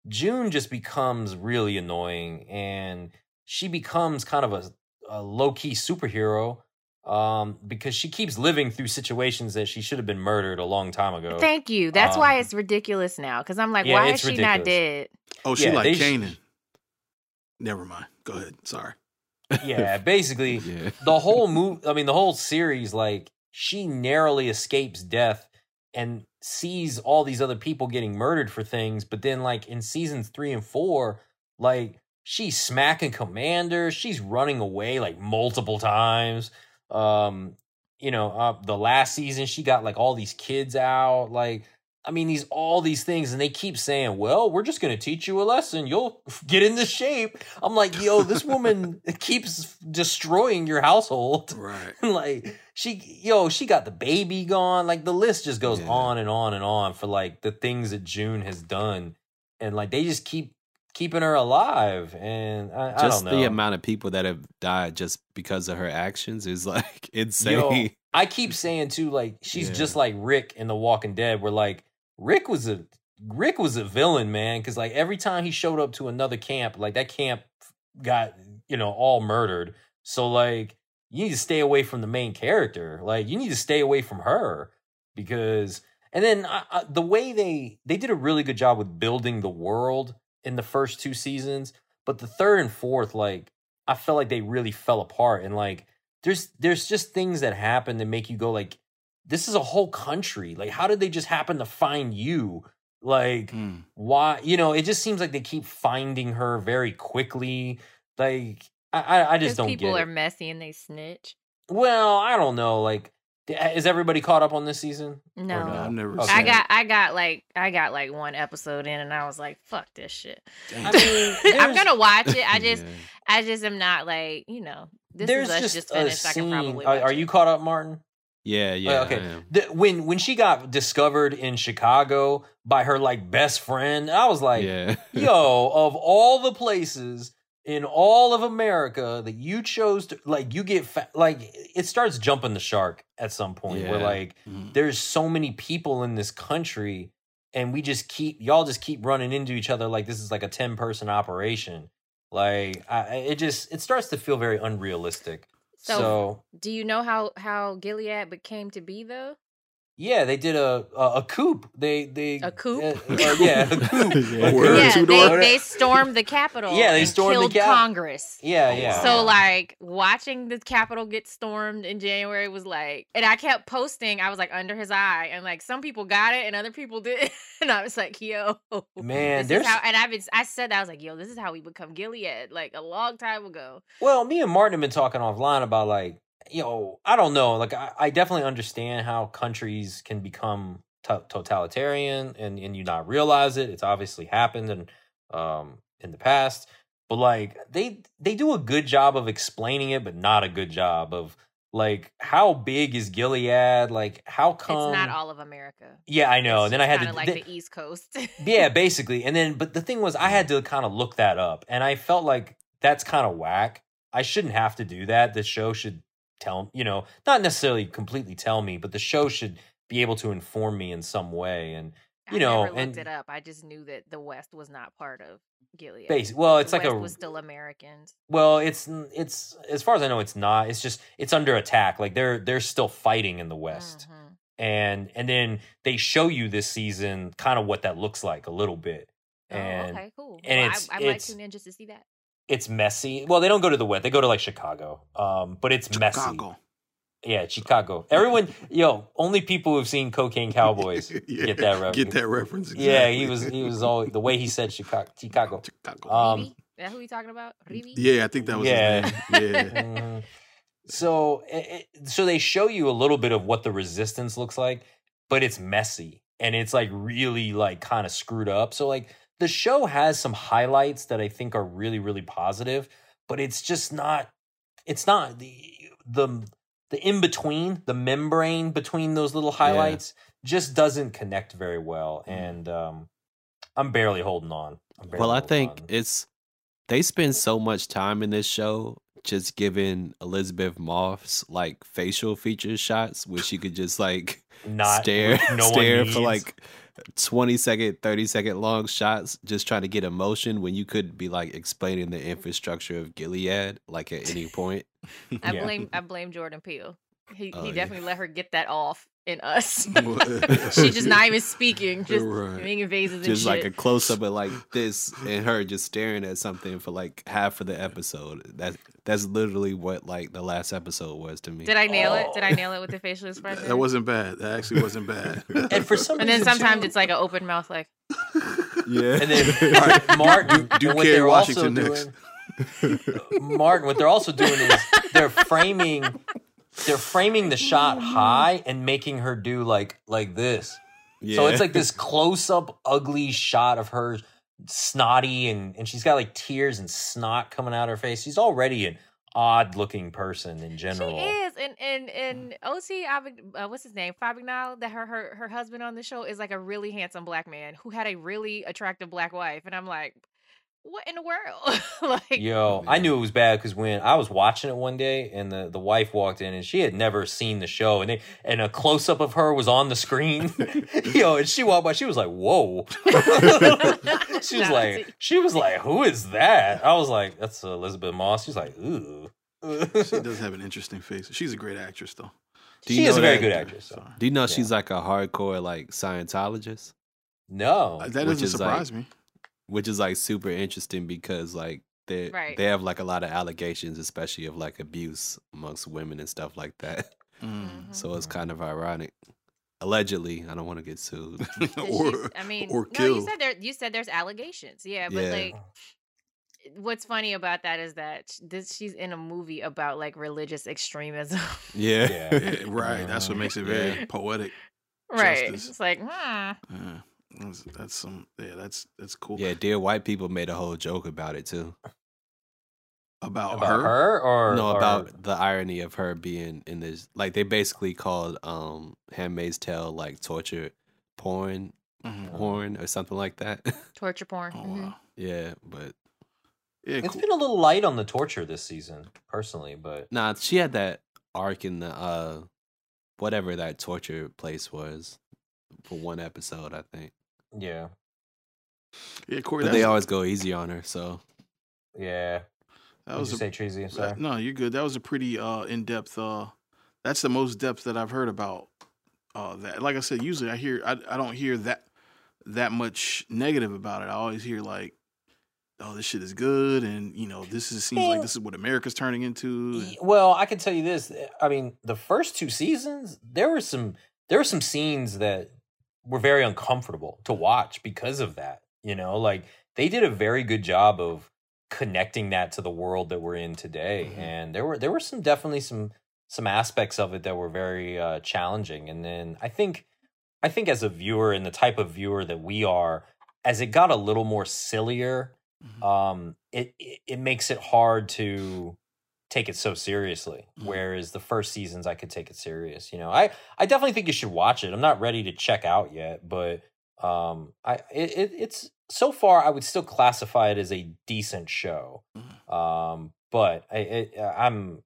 June just becomes really annoying, and she becomes kind of a, a low key superhero um, because she keeps living through situations that she should have been murdered a long time ago. Thank you. That's why Um, it's ridiculous now. Because I'm like, yeah, why is it's she not dead? Oh, she Yeah, like they sh- Kanan. Never mind. Go ahead. Sorry. yeah, basically. yeah. the whole move i mean the whole series like she narrowly escapes death and sees all these other people getting murdered for things but then like in seasons three and four like she's smacking commanders she's running away like multiple times. Um, you know, uh, the last season she got like all these kids out, like I mean, these all these things, and they keep saying, "Well, we're just going to teach you a lesson. You'll get into shape." I'm like, "Yo, this woman keeps destroying your household." Right. like she, yo, she got the baby gone. Like the list just goes Yeah. on and on and on for like the things that June has done, and like they just keep keeping her alive. And I, I Just don't know. the amount of people that have died just because of her actions is like Yo, insane. I keep saying too, like she's Yeah. just like Rick in The Walking Dead, where like Rick was a Rick was a villain, man, because like every time he showed up to another camp, like that camp got you know all murdered. So like you need to stay away from the main character. Like you need to stay away from her because and then I, I, the way they they did a really good job with building the world in the first two seasons, but the third and fourth, like I felt like they really fell apart and like there's there's just things that happen that make you go like this is a whole country like how did they just happen to find you like Mm. why you know it just seems like they keep finding her very quickly like i i, I just don't people get are it. messy and they snitch. well i don't know like is everybody caught up on this season No. No, I've never Okay. I seen got I got like I got like one episode in and I was like, fuck this shit. I mean, I'm gonna watch it. I just Yeah. I just am not like, you know, this there's is us just, just, a finished. I can scene probably are, watch are it. you caught up martin Yeah, yeah. okay. The, when when she got discovered in chicago by her like best friend i was like yeah. yo, of all the places in all of America that you chose to like, you get fa- like it starts jumping the shark at some point where Yeah. like Mhm. there's so many people in this country and we just keep y'all just keep running into each other like this is like a 10 person operation like I- it just it starts to feel very unrealistic So- so Do you know how how Gilead became to be though? Yeah they did a a, a coup they they A coup? uh, uh, yeah a coup Yeah. A coup. yeah, they, they stormed the Capitol. Yeah, they and stormed the killed Cap- Congress. yeah yeah So like watching the Capitol get stormed in January was like, and I kept posting. I was like under his eye, and like some people got it and other people didn't. and I was like, yo, Man, this there's- is how. And I've been, I said that I was like, yo, this is how we become Gilead, like a long time ago. Well, me and Martin have been talking offline about like, yo, I don't know. Like, I, I definitely understand how countries can become to- totalitarian and, and you not realize it. It's obviously happened and um in the past, but like they they do a good job of explaining it, but not a good job of like how big is Gilead? Like, how come? it's not all of America. Yeah, I know. And then I had to like then- the East Coast. yeah, basically. And then, but the thing was, I had to kind of look that up, and I felt like that's kind of whack. I shouldn't have to do that. The show should tell, you know, not necessarily completely tell me, but the show should be able to inform me in some way. And you I know, never looked and- it up. I just knew that the West was not part of Gilead. Basi- well, it's the like West a- was still Americans. well, it's it's as far as I know, it's not. It's just it's under attack. Like they're they're still fighting in the West. Mhm. and and then they show you this season kind of what that looks like a little bit Oh, and okay, cool. and Well, I, I might tune in just to see that. It's messy well they don't go to the west they go to like chicago um but it's messy Chicago. yeah chicago everyone yo only people who've seen cocaine cowboys Yeah, get that reference. Get that reference. yeah he was he was all the way he said chicago chicago Chicago. um Rivi? Is that who we talking about? Rivi? yeah, I think that was Yeah. his name. Yeah. Mhm. So, it, it- so they show you a little bit of what the resistance looks like, but it's messy and it's like really like kind of screwed up. So, like the show has some highlights that I think are really really positive, but it's just not. It's not the the the in between the membrane between those little highlights just doesn't connect very well, and um, I'm barely holding on. I'm barely Well, I think on. it's they spend so much time in this show just giving Elisabeth Moss like facial feature shots where she could just like not stare no one stare for like 20 second 30 second long shots just trying to get emotion when you could be like explaining the infrastructure of Gilead like at any point. I blame I blame Jordan Peele. He Oh, he yeah. definitely let her get that off in us. She's just not even speaking, just Right. making faces and just like a close up of like this and her just staring at something for like half of the episode. That that's literally what like the last episode was to me. Did I nail it? Oh. Did I oh. nail it with the facial expression? That wasn't bad. That actually wasn't bad. and for some and then sometimes too- it's like an open mouth, like yeah. And then Martin, Martin Do- do what they're Washington also doing, Martin, what they're also doing is they're framing they're framing the shot high and making her do like like this. Yeah. So it's like this close up ugly shot of her snotty and and she's got like tears and snot coming out her face. She's already an odd looking person in general. She is, and and and OT, Avig- uh, what's his name, Fabignal, that her her her husband on the show is like a really handsome black man who had a really attractive black wife, and I'm like, what in the world? like, Yo, I knew it was bad because when I was watching it one day and the, the wife walked in and she had never seen the show and they, and a close up of her was on the screen. Yo, and she walked by, she was like, "Whoa!" she was like, she was like, "Who is that?" I was like, "That's Elisabeth Moss." She's like, "Ooh." She does have an interesting face. She's a great actress, though. Do she is a very good actress. So. Do you know Yeah. she's like a hardcore like Scientologist, No, Uh, That Which doesn't is like- surprise me. Which is like super interesting because like they Right. they have like a lot of allegations, especially of like abuse amongst women and stuff like that. Mm. So it's kind of ironic. Allegedly, I don't want to get sued. Or I mean, or no, you said there. You said there's allegations. Yeah, but Yeah. like, what's funny about that is that this she's in a movie about like religious extremism. yeah. Yeah. Yeah, right. That's what makes it very Yeah. poetic. right. Justice. It's like, hmm. Yeah. That's, that's some. Yeah, that's that's cool. Yeah, dear white people made a whole joke about it too. About, about her. her, or no, or- about the irony of her being in this. Like they basically called um Handmaid's Tale like torture porn, Mhm. porn or something like that. torture porn. Oh mhm. wow. yeah, but Yeah, It's cool. been a little light on the torture this season, personally, but nah, she had that arc in the uh whatever that torture place was for one episode, I think. Yeah, yeah, Corey. But they always go easy on her, so yeah. that What was did you a, say, Treasy? I'm that- no, you're good. That was a pretty uh in depth. uh That's the most depth that I've heard about uh that. Like I said, usually I hear I I don't hear that that much negative about it. I always hear like. Oh, this shit is good, and you know this is seems like this is what America's turning into. and- Well, I can tell you this. I mean, the first two seasons, there were some there were some scenes that were very uncomfortable to watch because of that. You know, like they did a very good job of connecting that to the world that we're in today. Mhm. And there were there were some definitely some some aspects of it that were very uh, challenging. And then I think I think as a viewer and the type of viewer that we are, as it got a little more sillier, Mhm. um, it, it it makes it hard to take it so seriously. Mhm. Whereas the first seasons, I could take it serious. You know, I I definitely think you should watch it. I'm not ready to check out yet, but um, I it, it it's so far I would still classify it as a decent show. Mhm. Um, but I it, I'm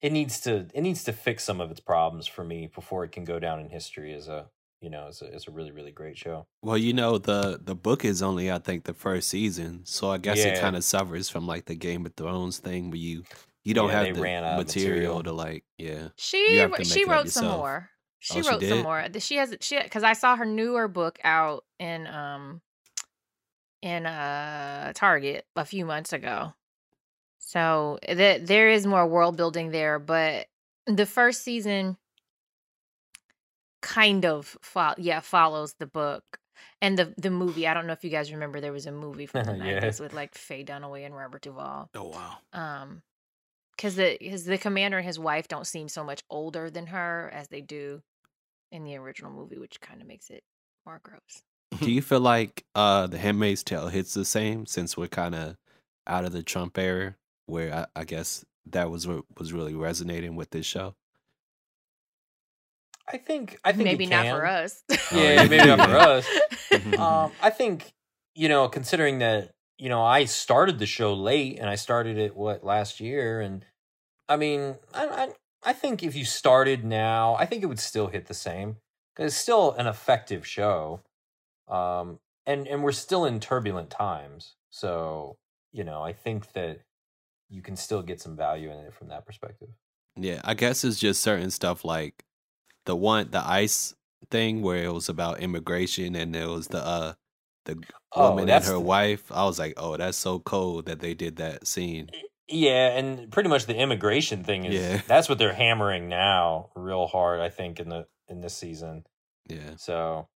it needs to it needs to fix some of its problems for me before it can go down in history as a you know as a as a really really great show. well, you know the the book is only I think the first season, so I guess it kind of suffers from like the Game of Thrones thing where you you don't Yeah, have the ran material, material. to like yeah. She she make it up wrote some more. She Oh, she wrote some more. She has she because I saw her newer book out in um in uh Target a few months ago. So that there is more world building there, but the first season kind of fo- yeah follows the book and the the movie. I don't know if you guys remember there was a movie from the Yeah. 90s with like Faye Dunaway and Robert Duvall Oh wow. um because the his the commander and his wife don't seem so much older than her as they do in the original movie which kind of makes it more gross Do you feel like uh the Handmaid's Tale hits the same since we're kind of out of the Trump era, where I, I guess that was what was really resonating with this show? I think I think maybe not for us Yeah, maybe not for us. Mhm. Um, I think you know, considering that you know I started the show late and I started it what last year, and I mean, I I, I think if you started now, I think it would still hit the same it's still an effective show. Um, and and we're still in turbulent times, so you know, I think that you can still get some value in it from that perspective. Yeah, I guess it's just certain stuff like the one the ice thing where it was about immigration and there was the uh the woman and her the- wife. I was like, oh, that's so cold that they did that scene. Yeah, and pretty much the immigration thing is Yeah. that's what they're hammering now real hard, I think, in the in this season. Yeah, So,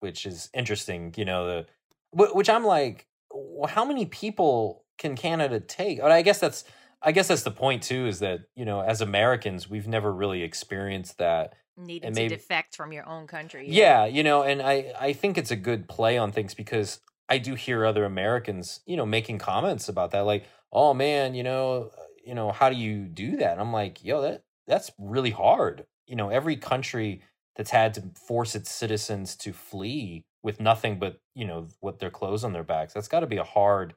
which is interesting, you know, the which I'm like, well, how many people can Canada take? But I guess that's I guess that's the point too. Is that you know, as Americans, we've never really experienced that. Needing And to defect from your own country. Yeah, you know, and I I think it's a good play on things because I do hear other Americans, you know, making comments about that, like, oh man, you know, uh, you know, how do you do that? And I'm like, yo, that that's really hard. You know, every country that's had to force its citizens to flee with nothing but you know what their clothes on their backs, that's got to be a hard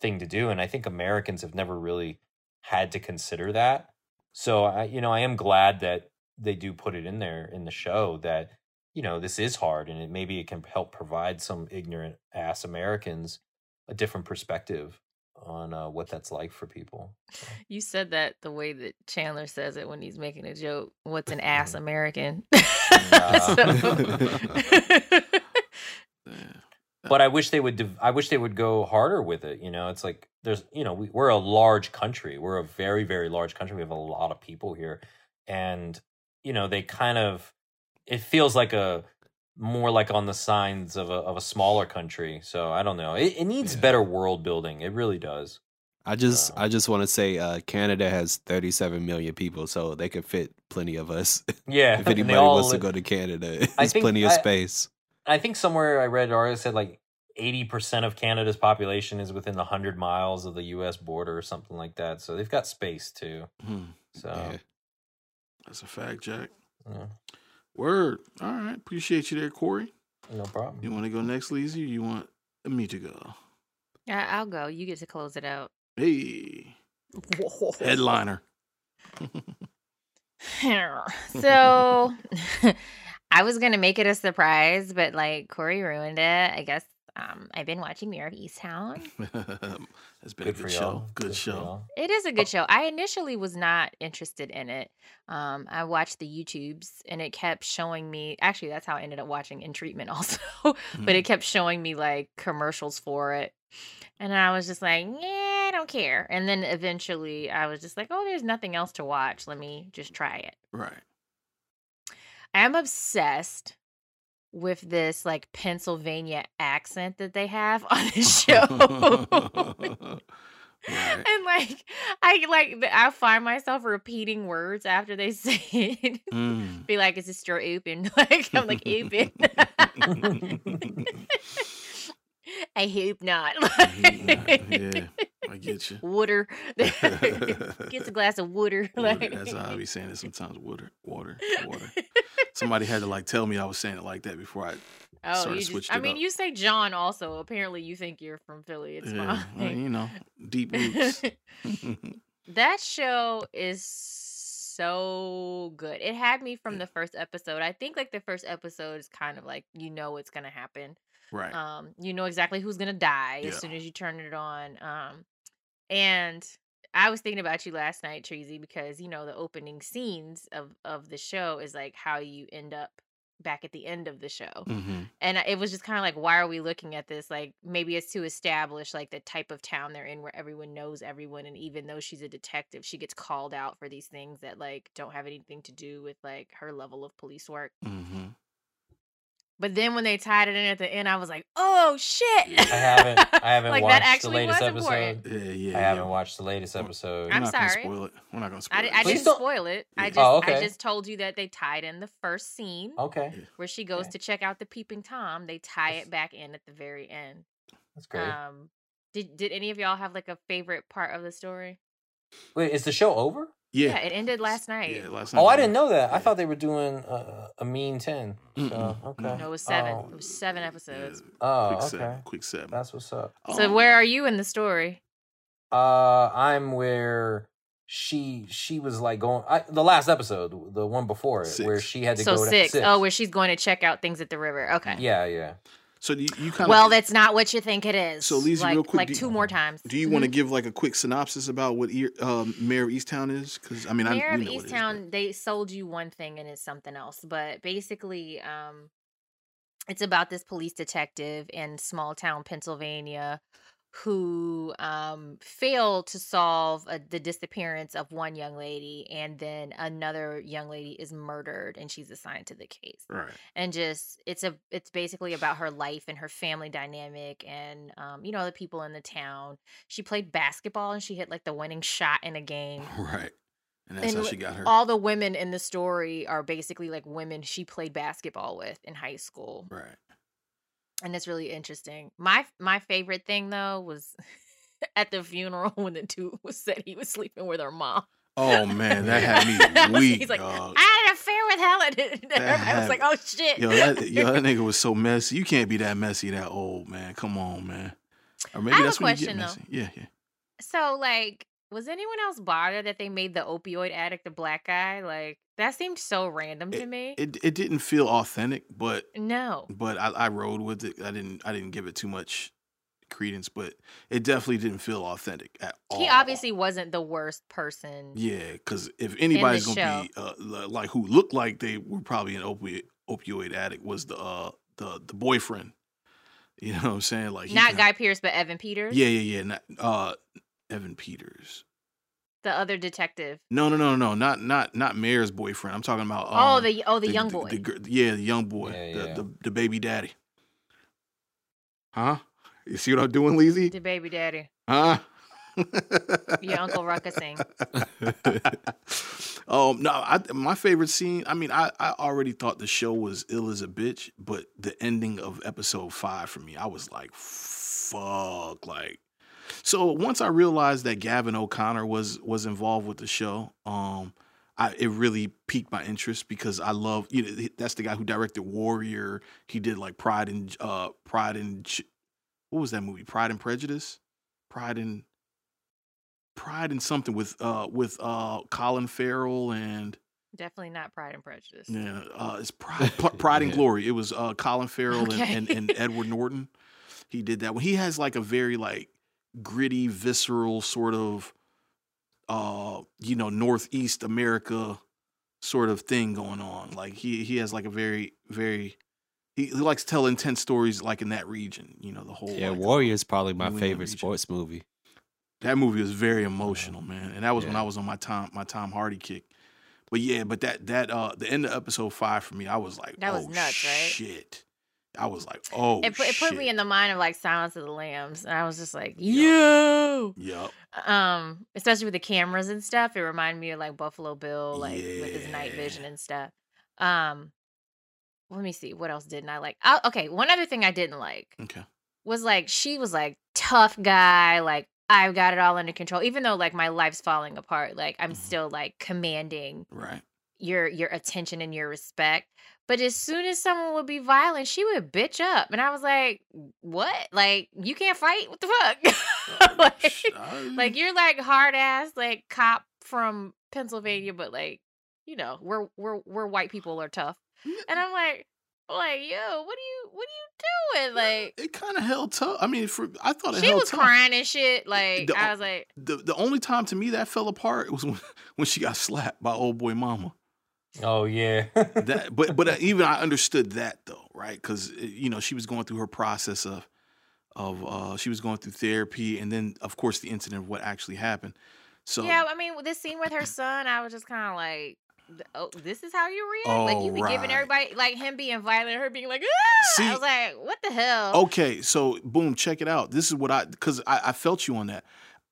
thing to do. And I think Americans have never really had to consider that. So I, you know, I am glad that they do put it in there in the show that you know this is hard and it maybe it can help provide some ignorant ass americans a different perspective on uh, what that's like for people So, You said that the way that Chandler says it when he's making a joke. What's an ass American? But i wish they would div- i wish they would go harder with it you know it's like there's you know we, we're a large country we're a very very large country we have a lot of people here and you know they kind of it feels like a more like on the signs of a of a smaller country so i don't know it, it needs Yeah. better world building it really does I just Uh, I just want to say uh, Canada has 37 million people, so they could fit plenty of us. yeah if anybody wants to go to Canada, there's plenty of I- space. I think somewhere I read or said like eighty percent of Canada's population is within the hundred miles of the U.S. border or something like that. So they've got space too. Hmm. So Yeah. That's a fact, Jack. yeah, Word. All right. Appreciate you there, Corey. no problem. You want to go next, Leezy, or you want me to go? Yeah, I'll go. You get to close it out. Hey, headliner. so I was gonna make it a surprise, but like Corey ruined it. I guess um, I've been watching Mayor of Easttown. It's been Good a good show. Good for show. It is a good show. I initially was not interested in it. Um, I watched the YouTubes and it kept showing me. Actually, that's how I ended up watching In Treatment also. but it kept showing me like commercials for it, and I was just like, yeah, I don't care. And then eventually, I was just like, oh, there's nothing else to watch. Let me just try it. Right. I am obsessed with this like Pennsylvania accent that they have on the show. Right. and like I like I find myself repeating words after they say it. Mm. Be like, is this your open? Like I'm like open. I hope not. yeah, I get you. Water. Gets a glass of water. Water, That's how I be saying it sometimes. Water, water, water. Somebody had to like tell me I was saying it like that before I. Oh, Sorta you just, switched I mean, up. you say John also. Apparently, you think you're from Philly. It's yeah, well, fine. you know, deep roots. that show is so good. It had me from Yeah. the first episode. I think like the first episode is kind of like you know what's gonna happen. Right. Um, you know exactly who's gonna die as soon as you turn it on. Um, and I was thinking about you last night, Treasy, because you know the opening scenes of of the show is like how you end up back at the end of the show hmm and it was just kind of like why are we looking at this like maybe it's to establish like the type of town they're in where everyone knows everyone and even though she's a detective she gets called out for these things that like don't have anything to do with like her level of police work hmm but then when they tied it in at the end i was like oh shit Yeah. I haven't. I haven't like watched that the latest episode. Yeah, yeah. I haven't yeah. watched the latest episode. We're I'm not sorry. spoil it. We're not gonna spoil I, it. I Please didn't don't- spoil it. I just Oh, I just told you that they tied in the first scene Okay, where she goes Okay. to check out the peeping tom. They tie Yes. it back in at the very end. that's great. Um, did did any of y'all have like a favorite part of the story? Wait, is the show over? Yeah. Yeah, it ended last night. Yeah, last night. Oh, I didn't know that. I thought they were doing uh, a mean ten. So okay. No, it was seven. Oh, It was seven Yeah, episodes. oh, quick okay. seven. Quick seven. That's what's up. So Oh, where are you in the story? Uh, I'm where she she was like going I, the last episode, the one before it, where she had to So go to six. Oh, where she's going to check out things at the river. Okay. yeah, yeah. So you, you kind of. Well, that's not what you think it is. So, Lisa, like, real quick, like do- two more times. Do you want to give like a quick synopsis about what um, Mayor of Easttown is? Because I mean, Mayor I of we know what it is, Easttown, they sold you one thing and it's something else. But basically, um, it's about this police detective in small town Pennsylvania who um fail to solve uh, the disappearance of one young lady and then another young lady is murdered and she's assigned to the case Right. and just it's a it's basically about her life and her family dynamic and um you know the people in the town she played basketball and she hit like the winning shot in a game Right. And that's and how she got her. all the women in the story are basically like women she played basketball with in high school right. And it's really interesting my my favorite thing though was at the funeral when the dude was said he was sleeping with her mom Oh man, that had me weak, he's like dog. i had an affair with helen and had- was like oh shit Yo, that, yo, that nigga was so messy. You can't be that messy that old, man. Come on, man. Or maybe have a that's when you get question, though. Yeah, yeah. So, like, was anyone else bothered that they made the opioid addict a black guy? Like, that seemed so random to me. It it didn't feel authentic, but no. but I, I rode with it. I didn't I didn't give it too much credence, but it definitely didn't feel authentic at all. He obviously wasn't the worst person. Yeah, because if anybody's gonna be uh, like who looked like they were probably an opioid opioid addict was the uh the the boyfriend. You know what I'm saying? Like Not kinda- Guy Pearce, but Evan Peters. Yeah, yeah, yeah. Not, uh, Evan Peters. The other detective. No, no, no, no, not not not Mayor's boyfriend. I'm talking about. oh, um, the oh the, young boy. the gir- yeah, the young boy, Yeah, the, yeah. the the baby daddy. Huh? You see what I'm doing, Leezy? the baby daddy. Huh? Your Uncle Ruckusing. um, no, I, my favorite scene. I mean, I, I already thought the show was ill as a bitch, but the ending of episode five for me, I was like, fuck, like. So once I realized that Gavin O'Connor was was involved with the show, um, I it really piqued my interest because I love you know that's the guy who directed Warrior. He did like Pride and uh Pride and what was that movie? Pride and Prejudice, Pride and Pride and something with uh with uh Colin Farrell and Definitely not Pride and Prejudice. yeah uh it's Pride P- Pride and Yeah. Glory. It was uh Colin Farrell Okay. and, and and Edward Norton. He did that one. He has like a very like gritty, visceral sort of uh you know Northeast America sort of thing going on. Like he he has like a very very he, he likes to tell intense stories like in that region. You know the whole Yeah, like, Warrior's probably my New favorite region. sports movie. That movie was very emotional, man, and that was when I was on my Tom my Tom Hardy kick. But yeah, but that that uh the end of episode five for me, I was like, That was oh, nuts, right? Shit, I was like, oh, It put, it put me in the mind of like Silence of the Lambs, and I was just like, yo. Yep. um especially with the cameras and stuff it reminded me of like buffalo bill like with his night vision and stuff um let me see what else didn't i like oh, okay one other thing i didn't like Okay. was like she was like tough guy like i've got it all under control even though like my life's falling apart like i'm Mhm. still like commanding Right. your your attention and your respect but as soon as someone would be violent she would bitch up and i was like what like you can't fight what the fuck oh, like, I- like you're like hard ass like cop from mm. Pennsylvania, but like you know we're we're we're white people are tough, and I'm like like yo, what are you what are you doing? Like it kind of held tough. I mean, for I thought it she held was tough. crying and shit. Eh, like The- I was like, The the only time to me that fell apart was when, when she got slapped by old boy mama. Oh yeah. that but but even I understood that though, right? Because you know she was going through her process of of uh she was going through therapy, and then of course the incident of what actually happened. So yeah. I mean, this scene with her son, I was just kind of like. Oh, this is how you react? Oh, like you Oh, be giving everybody like him being violent, her being like, ah! See- I was like, what the hell? okay, so boom, check it out. This is what I because I, I felt you on that.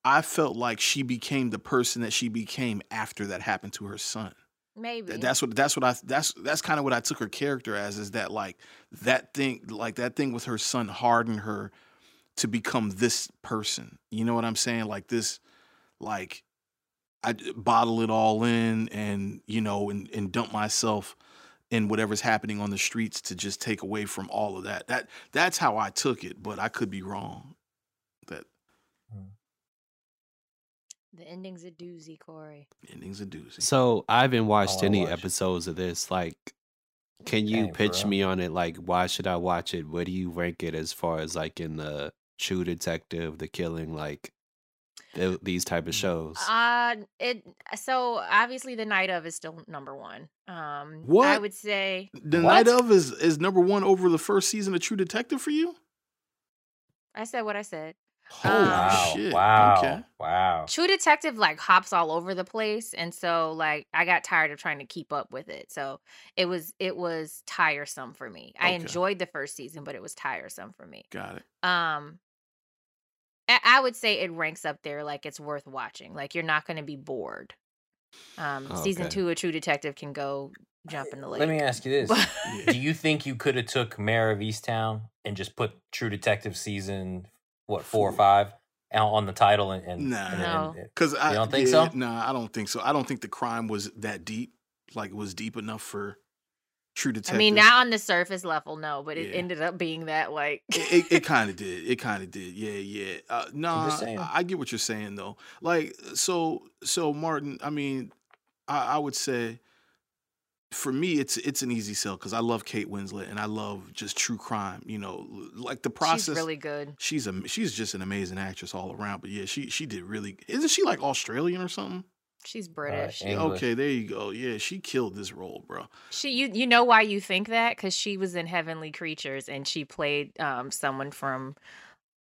I felt like she became the person that she became after that happened to her son. Maybe That's what that's what I that's that's kind of what I took her character as is that like that thing like that thing with her son hardened her to become this person. You know what I'm saying? Like this like I bottle it all in and you know and and dump myself in whatever's happening on the streets to just take away from all of that. That that's how I took it, but I could be wrong. That the ending's a doozy, Corey. ending's a doozy. So I haven't watched I'll any watch episodes of this. Like, can you Dang, pitch bro. me on it? Like, why should I watch it? Where do you rank it as far as like in the True Detective, The Killing, like th- these type of shows? Uh it so obviously the night of is still number one. Um what I would say the What? night of is is number one over the first season of True Detective for you? I said what I said. Oh Wow. shit. Wow. Okay. Wow. True Detective like hops all over the place, and so like I got tired of trying to keep up with it. So it was it was tiresome for me. I enjoyed the first season, but it was tiresome for me. Got it. Um, I, I would say it ranks up there. Like it's worth watching. Like you're not going to be bored. Um, season two of True Detective can go jump in the lake. Let me ask you this. Do you think you could have took Mayor of Easttown and just put True Detective season what four or five out on the title and, and Nah. No. Cause I don't think yeah, so? Nah, I don't think so. I don't think the crime was that deep. Like it was deep enough for True Detective. I mean, not on the surface level, no, but it Yeah. ended up being that like. it, it, it kind of did. It kind of did. Yeah, yeah. Uh, no, just saying. I, I get what you're saying though. Like, so, so Martin. I mean, I, I would say, for me, it's it's an easy sell because I love Kate Winslet and I love just true crime. You know, like the process. She's really good. She's a she's just an amazing actress all around. But yeah, she she did really. Isn't she like Australian or something? She's British. Uh, Okay, there you go. Yeah, she killed this role, bro. She, you, you know why you think that? Because she was in Heavenly Creatures and she played um someone from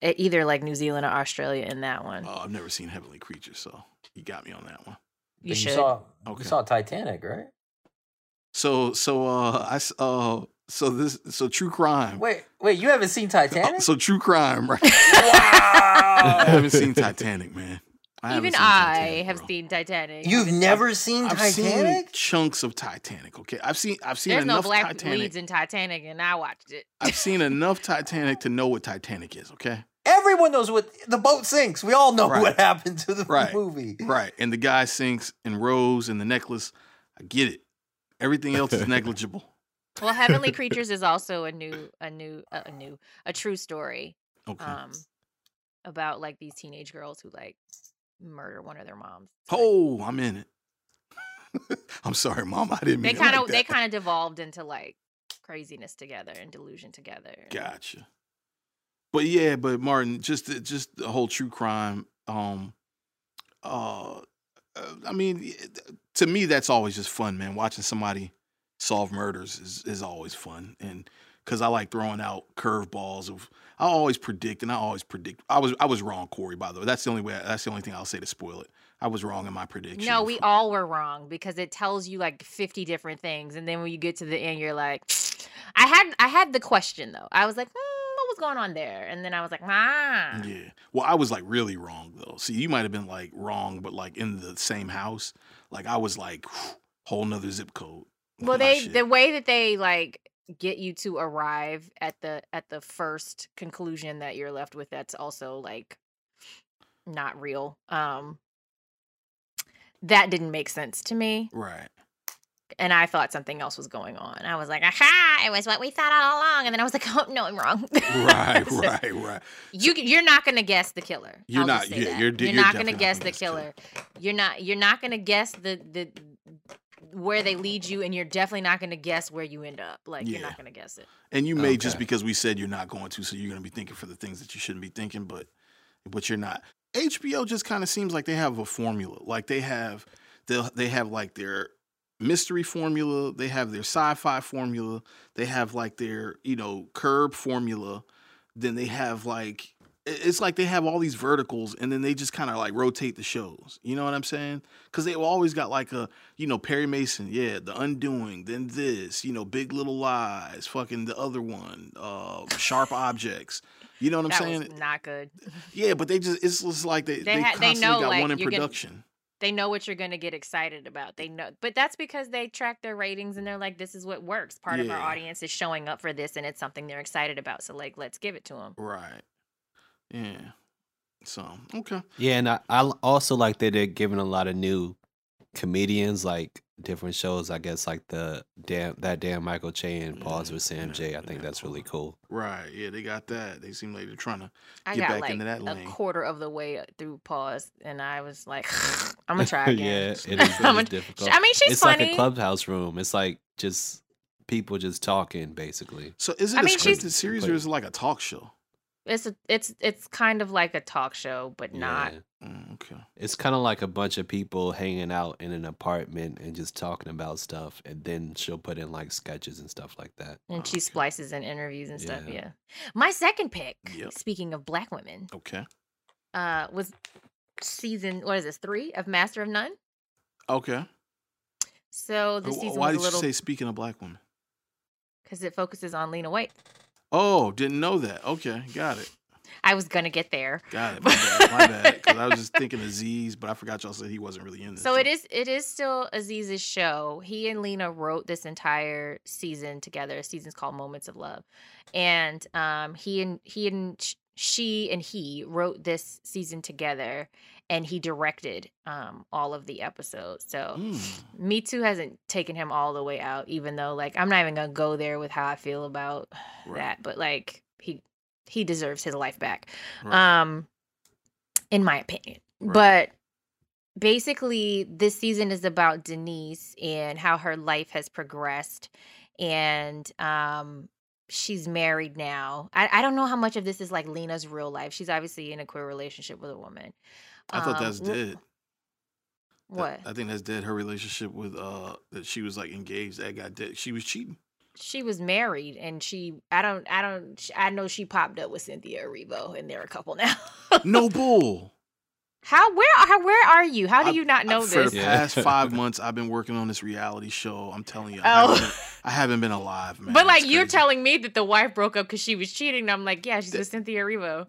either like New Zealand or Australia in that one. Oh, I've never seen Heavenly Creatures, so you got me on that one. you but should. You saw, Okay. you saw Titanic, right? So so uh I uh so this so true crime. Wait, wait, you haven't seen Uh, Titanic? So true crime, right? wow. I haven't seen Titanic, man. I Even seen I Titanic, have bro. seen Titanic. You've I've- never seen Titanic? I've seen chunks of Titanic. Okay, I've seen I've seen There's no enough black Titanic. leads in Titanic, and I watched it. I've seen enough Titanic to know what Titanic is. Okay, Everyone knows what the boat sinks. We all know Right. what happened to the Right. movie. right. And the guy sinks and Rose and the necklace. I get it. Everything else is negligible. Well, Heavenly Creatures is also a new, a new, uh, a new, a true story. Okay. Um, about like these teenage girls who like murder one of their moms. Oh, I'm in it. I'm sorry, Mom. I didn't they mean it kind of like they kind of devolved into like craziness together and delusion together. Gotcha. But yeah, but Martin, just the, just the whole true crime. Um, uh, uh, I mean, to me, that's always just fun, man. Watching somebody solve murders is is always fun, and because I like throwing out curveballs of. I always predict, and I always predict. I was I was wrong, Corey. By the way, that's the only way. That's the only thing I'll say to spoil it. I was wrong in my prediction. No, we all were wrong because it tells you like 50 different things and then when you get to the end you're like I had I had the question though. I was like, hmm, going on there? And then I was like, ah. Yeah. Well, I was like really wrong though. See, you might have been like wrong, but like in the same house. Like I was like whole nother zip code. Well, they the way that they like get you to arrive at the at the first conclusion that you're left with that's also like not real. Um that didn't make sense to me right. And I thought something else was going on. I was like, "Aha, it was what we thought all along." And then I was like, "Oh, no, I'm wrong." Right, So right, right. You you're not going to guess the killer. You're I'll not- yeah, you're you're you're not going to guess the killer. killer. You're not you're not going to guess the the where they lead you and you're definitely not going to guess where you end up. Like you're not going to guess it. And you may just because we said you're not going to, so you're going to be thinking for the things that you shouldn't be thinking, but but you're not. HBO just kind of seems like they have a formula. Like they have they they have like their mystery formula, they have their sci-fi formula, they have like their, you know, curb formula, then they have like it's like they have all these verticals and then they just kind of like rotate the shows. You know what I'm saying? Cuz they always got like a, you know, Perry Mason, yeah, The Undoing, then this, you know, Big Little Lies, fucking the other one, uh Sharp Objects. You know what I'm that saying? not good. Yeah, but they just it's just like they They they, ha- they constantly know, got like, one in production. They know what you're going to get excited about. They know, but that's because they track their ratings and they're like, "This is what works." Part of our audience is showing up for this, and it's something they're excited about. So, like, let's give it to them. Right. Yeah. So, okay. Yeah, and I, I also like that they're giving a lot of new comedians like different shows. I guess like the damn that damn Michael Che and Pause Yeah, with Sam yeah, J. I yeah, think that's really cool. cool. Right. Yeah, they got that. They seem like they're trying to I Get got back like into that a lane. quarter of the way uh, through pause, and I was like, "I'm gonna try again." yeah, it is, it I'm is a- difficult. I mean, she's it's funny. like a clubhouse room. It's like just people just talking basically. So is it I a mean, she's- scripted series or is it like a talk show? It's a, it's it's kind of like a talk show, but not. Yeah. Mm, okay. It's kind of like a bunch of people hanging out in an apartment and just talking about stuff, and then she'll put in like sketches and stuff like that. And she Okay. splices in interviews and stuff. Yeah. Yeah. My second pick. Yep. Speaking of black women, Okay. uh was season what is this three of Master of None. Okay. So the season Why was did a little you say speaking of black women? because it focuses on Lena Waithe. Oh, didn't know that. Okay, got it. I was gonna get there. Got it. My bad. My bad. Because I was just thinking Aziz, but I forgot y'all said he wasn't really in this. So it is it is still Aziz's show. He and Lena wrote this entire season together. The season's called Moments of Love. And um he and he and sh- she and he wrote this season together and he directed um all of the episodes. So Mm. Me Too hasn't taken him all the way out, even though like I'm not even gonna go there with how I feel about Right. that. But like he he deserves his life back Right. um in my opinion Right. but basically this season is about denise and how her life has progressed and um she's married now I, I don't know how much of this is like lena's real life she's obviously in a queer relationship with a woman I thought Um, that's wh- dead. That- what I think that's dead. Her relationship with uh that she was like engaged. That got dead. She was cheating. she was married and she i don't i don't i know she popped up with cynthia erivo and they're a couple now No bull. how where how where are you how do I- you not know For this For the Yeah. past five months, I've been working on this reality show. I'm telling you, I, Oh. haven't, been, I haven't been alive, man. But like you're telling me that the wife broke up because she was cheating, and I'm like, yeah, she's with Cynthia Erivo.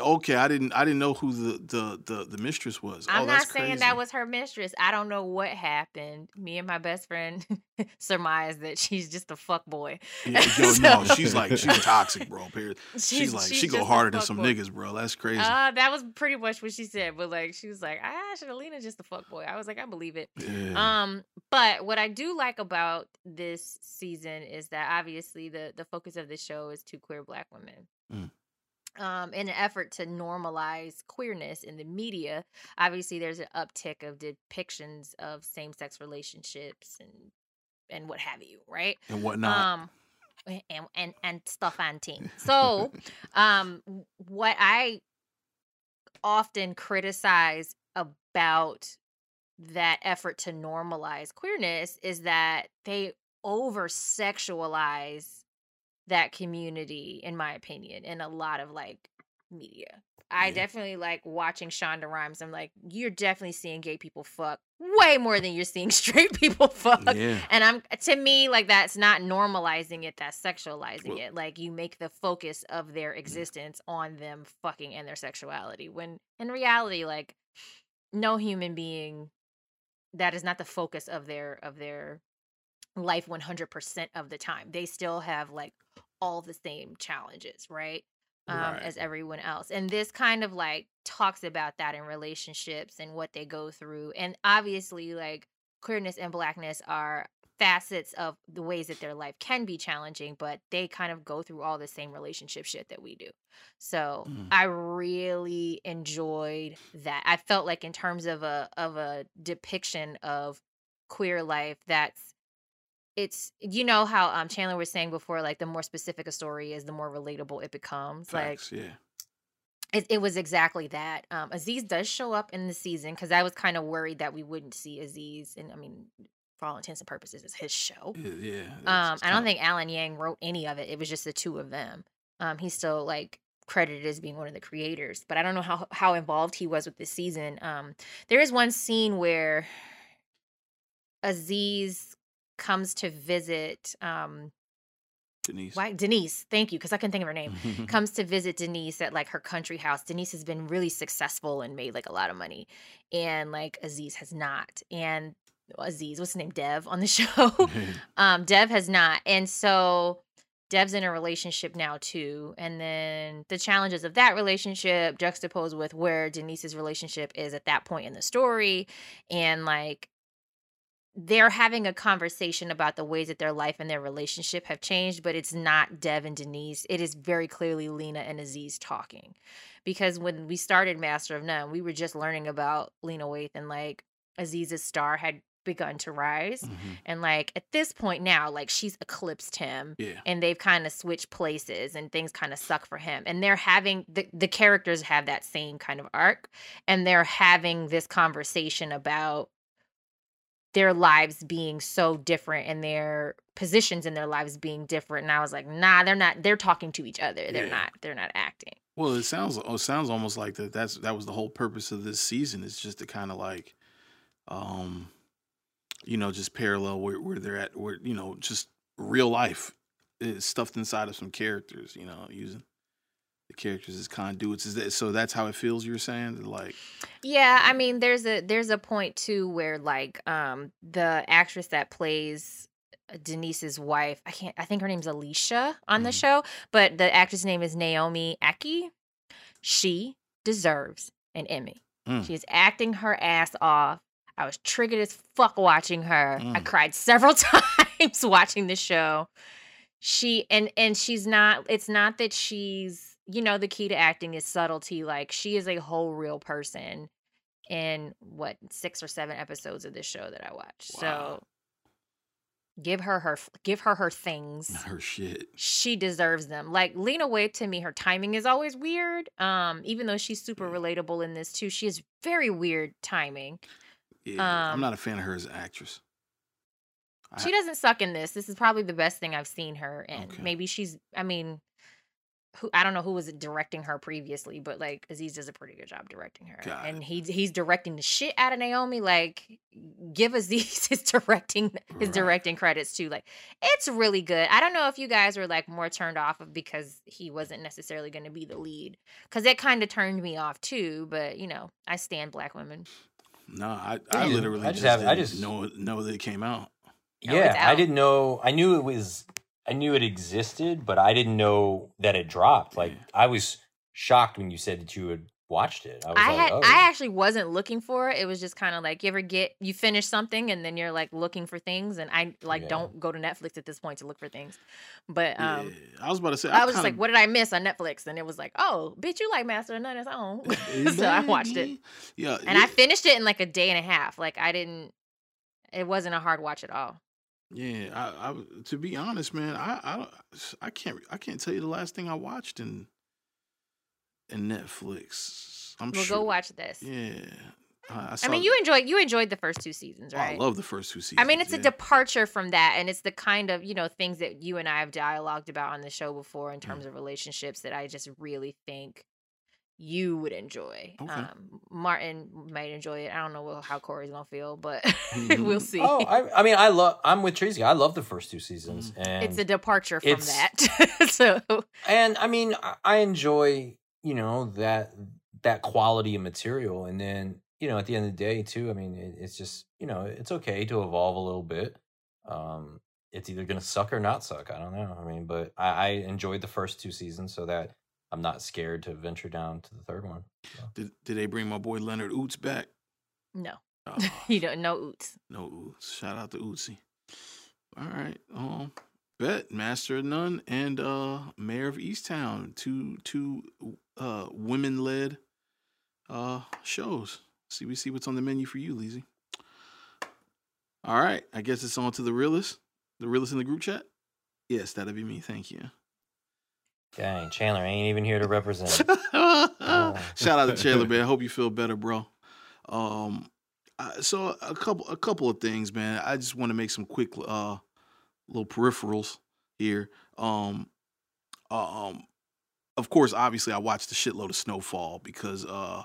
Okay, I didn't. I didn't know who the the the, the mistress was. I'm oh, not saying crazy. that was her mistress. I don't know what happened. Me and my best friend surmised that she's just a fuck boy. Yeah, yo, no, she's like she's toxic, bro. Period. She's, She's- like she's she go harder than some boy. niggas, bro. That's crazy. Uh, that was pretty much what she said. But like, she was like, ah, Shadalina's just a fuck boy. I was like, I believe it. yeah. Um, but what I do like about this season is that obviously the the focus of the show is two queer black women. Mm. Um, in an effort to normalize queerness in the media, obviously there's an uptick of depictions of same sex relationships and and what have you, right? and whatnot. Um, and and and stuff on team. So, um, what I often criticize about that effort to normalize queerness is that they over sexualize that community, in my opinion, in a lot of like media. I Yeah. definitely like watching Shonda Rhimes. I'm like, you're definitely seeing gay people fuck way more than you're seeing straight people fuck. yeah. And I'm to me like that's not normalizing it, that's sexualizing Well- it. Like you make the focus of their existence on them fucking and their sexuality. When in reality, like no human being that is not the focus of their of their life 100% of the time. They still have like all the same challenges, right? Um, Right. as everyone else. And this kind of like talks about that in relationships and what they go through. And obviously, like queerness and blackness are facets of the ways that their life can be challenging, but they kind of go through all the same relationship shit that we do. So Mm. I really enjoyed that. I felt like in terms of a of a depiction of queer life that's it's you know how um Chandler was saying before like the more specific a story is the more relatable it becomes like yeah. it, it was exactly that um Aziz does show up in the season because I was kind of worried that we wouldn't see Aziz and I mean for all intents and purposes it's his show Yeah, yeah. um I don't think Alan Yang wrote any of it it was just the two of them um he's still like credited as being one of the creators but I don't know how how involved he was with this season um there is one scene where Aziz comes to visit um Denise. why Denise thank you because I couldn't think of her name comes to visit Denise at like her country house. Denise has been really successful and made like a lot of money, and like Aziz has not. And Aziz, what's his name, Dev on the show, um, Dev has not, and so Dev's in a relationship now too. And then the challenges of that relationship juxtaposed with where Denise's relationship is at that point in the story, and like they're having a conversation about the ways that their life and their relationship have changed, but it's not Dev and Denise. It is very clearly Lena and Aziz talking. Because when we started Master of None, we were just learning about Lena Waithe and like Aziz's star had begun to rise. Mhm. And like at this point now, like she's eclipsed him Yeah. and they've kind of switched places and things kind of suck for him and they're having the, the characters have that same kind of arc and they're having this conversation about their lives being so different and their positions in their lives being different and i was like nah they're not they're talking to each other they're Yeah. not they're not acting Well, it sounds oh, it sounds almost like that. That's that was the whole purpose of this season. It's just to kind of like, um, you know, just parallel where, where they're at, where you know, just real life is stuffed inside of some characters. You know, using the characters as conduits. Is that so? That's how it feels. You're saying like, Yeah, I mean, there's a there's a point too where like um the actress that plays uh, Denise's wife, I can't, I think her name's Alicia on the Mhm. show, but the actress name is Naomi Ackie. She deserves an Emmy. Mm. She is acting her ass off. I was triggered as fuck watching her. I Mm. cried several times watching the show. She and and she's not it's not that she's you know the key to acting is subtlety like she is a whole real person in what 6 or 7 episodes of this show that I watched. Wow. So give her her give her her things not her shit. she deserves them. Like Lena Waithe to me, her timing is always weird. Um, even though she's super relatable in this too, she has very weird timing. Yeah, I'm Um, not a fan of her as an actress. I- She doesn't suck in this. This is probably the best thing I've seen her in. Okay. Maybe she's. I mean, who I don't know who was directing her previously, but like Aziz does a pretty good job directing her, Got and it. he's he's directing the shit out of Naomi. Like, give Aziz his directing his Right. directing credits too. Like, it's really good. I don't know if you guys were like more turned off of because he wasn't necessarily going to be the lead, because that kind of turned me off too. But you know, I stand black women. No, I, I literally I just, just have- I didn't just- know know that it came out. No, it's yeah, I didn't know. I knew it was. I knew it existed, but I didn't know that it dropped. Like Yeah. I was shocked when you said that you had watched it. I was I like, had oh. I actually wasn't looking for it. It was just kind of like you ever get you finish something and then you're like looking for things and I like Yeah. don't go to Netflix at this point to look for things. But um yeah, I was about to say. I was just kinda- like, what did I miss on Netflix? And it was like, oh, bitch, you like Master of None of His Own. so I watched it. Yeah, And I finished it in like a day and a half. Like I didn't it wasn't a hard watch at all. Yeah. I, I, to be honest, man, I, I, don't- I can't, I can't tell you the last thing I watched in, in Netflix. I'm We'll sure. go watch this. Yeah, I, I, I mean, you enjoyed you enjoyed the first two seasons, oh, right? I love the first two seasons. I mean, it's a departure from that, and it's the kind of you know things that you and I have dialogued about on the show before Mm. in terms of relationships that I just really think you would enjoy. Okay. Um, Martin might enjoy it. I don't know how Corey's gonna feel, but we'll see. Oh, I, I mean, I love. I'm with Tracy. I love the first two seasons, Mm. and it's a departure from that. so and I mean, I, I enjoy you know that that quality of material, and then you know at the end of the day too. I mean, it, it's just you know it's okay to evolve a little bit. Um, it's either gonna suck or not suck. I don't know. I mean, but I, I enjoyed the first two seasons, so that I'm not scared to venture down to the third one. So. Did, did they bring my boy Leonard Oots back? no, Oh, you don't know oots. no Oots. Shout out to Ootsy. All right. Um, bet Master of None and uh Mayor of Easttown, two two uh women led uh shows. See, we see what's on the menu for you, Leezy. All right. I guess it's on to the realist. The realist in the group chat. Yes, that'd be me. Thank you. Dang, Chandler ain't even here to represent. Shout out to Chandler, man. Hope you feel better, bro. Um, I- so a couple, a couple of things, man. I just want to make some quick, uh, little peripherals here. Um, um, of course, obviously, I watched a shitload of Snowfall because, uh,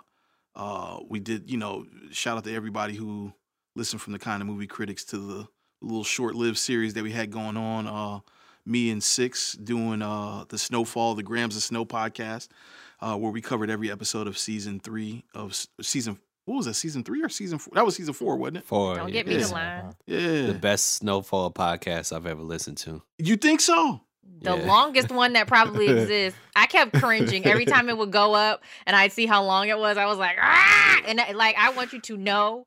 uh, we did, you know, shout out to everybody who listened from the kind of movie critics to the little short-lived series that we had going on. Uh, me and Six doing uh the Snowfall, the Grams of Snow podcast, uh, where we covered every episode of season three of season. What was that? Season three or season four? That was season four, wasn't it? Four. Don't yeah, get me yeah. to line. Yeah. the best snowfall podcast I've ever listened to. You think so? The Yeah. longest one that probably exists. I kept cringing every time it would go up, and I'd see how long it was. I was like, ah! and I- like I want you to know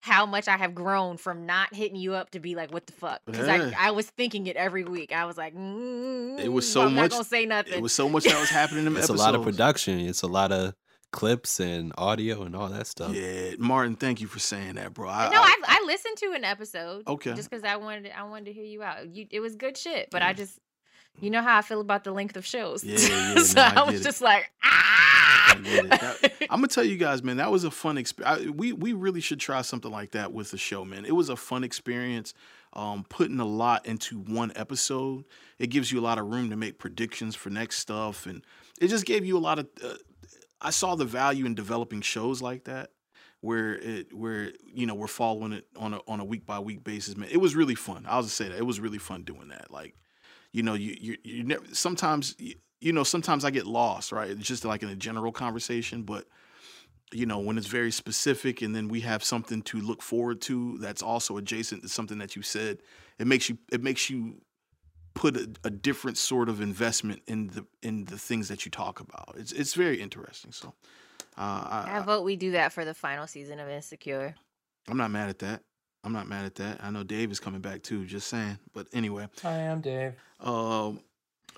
how much I have grown from not hitting you up to be like, what the fuck? Because Yeah. I I was thinking it every week. I was like, mm, It was but so I'm much- Not gonna say nothing. It was so much that was happening in It's episodes. a lot of production. It's a lot of clips and audio and all that stuff. Yeah, Martin, thank you for saying that, bro. I, no, I- I, I listened to an episode. Okay. Just because I wanted I wanted to hear you out. You, it was good shit, but Yeah. I just. You know how I feel about the length of shows. Yeah, yeah, so no, I I, was it. just like, ah. That, I'm gonna tell you guys, man, that was a fun experience. We we really should try something like that with the show, man. It was a fun experience. um, putting a lot into one episode. It gives you a lot of room to make predictions for next stuff, and it just gave you a lot of. Uh, I saw the value in developing shows like that, where it where you know we're following it on a on a week by week basis. Man, it was really fun. I'll just say that it was really fun doing that. Like, you know, you you you never sometimes. You, you know, sometimes I get lost, right? It's just like in a general conversation, but you know, when it's very specific and then we have something to look forward to that's also adjacent to something that you said, it makes you it makes you put a, a different sort of investment in the in the things that you talk about. It's it's very interesting. So uh, I I, vote we do that for the final season of Insecure. I'm not mad at that. I'm not mad at that. I know Dave is coming back too. Just saying. But anyway, I am Dave. Um,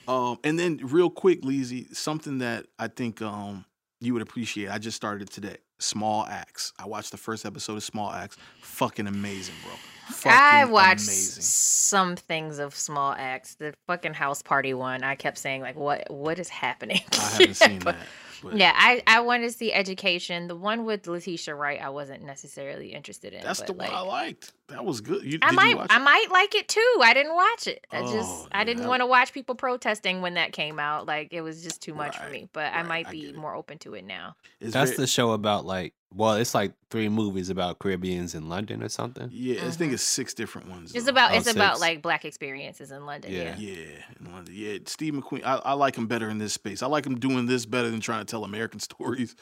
um, and then real quick, Leezy, something that I think um you would appreciate. I just started today. Small Axe. I watched the first episode of Small Axe. Fucking amazing, bro. Fucking I watched amazing. some things of Small Axe. The fucking house party one. I kept saying like, "What? What is happening?" I haven't seen But- that. But Yeah, I I want to see Education. The one with Letitia Wright, I wasn't necessarily interested in. that's the one like, I liked. That was good. You, I might you I it? might like it too. I didn't watch it. I Oh, just I didn't that- want to watch people protesting when that came out. Like it was just too much for me. But I might be get it. more open to it now. It's That's very- the show about like well, it's like three movies about Caribbeans in London or something. Yeah, I think Mhm. it's six different ones. It's though. about Oh, it's about like black experiences in London. Yeah. Yeah. Yeah, in London. Yeah, Steve McQueen. I, I like him better in this space. I like him doing this better than trying to tell American stories.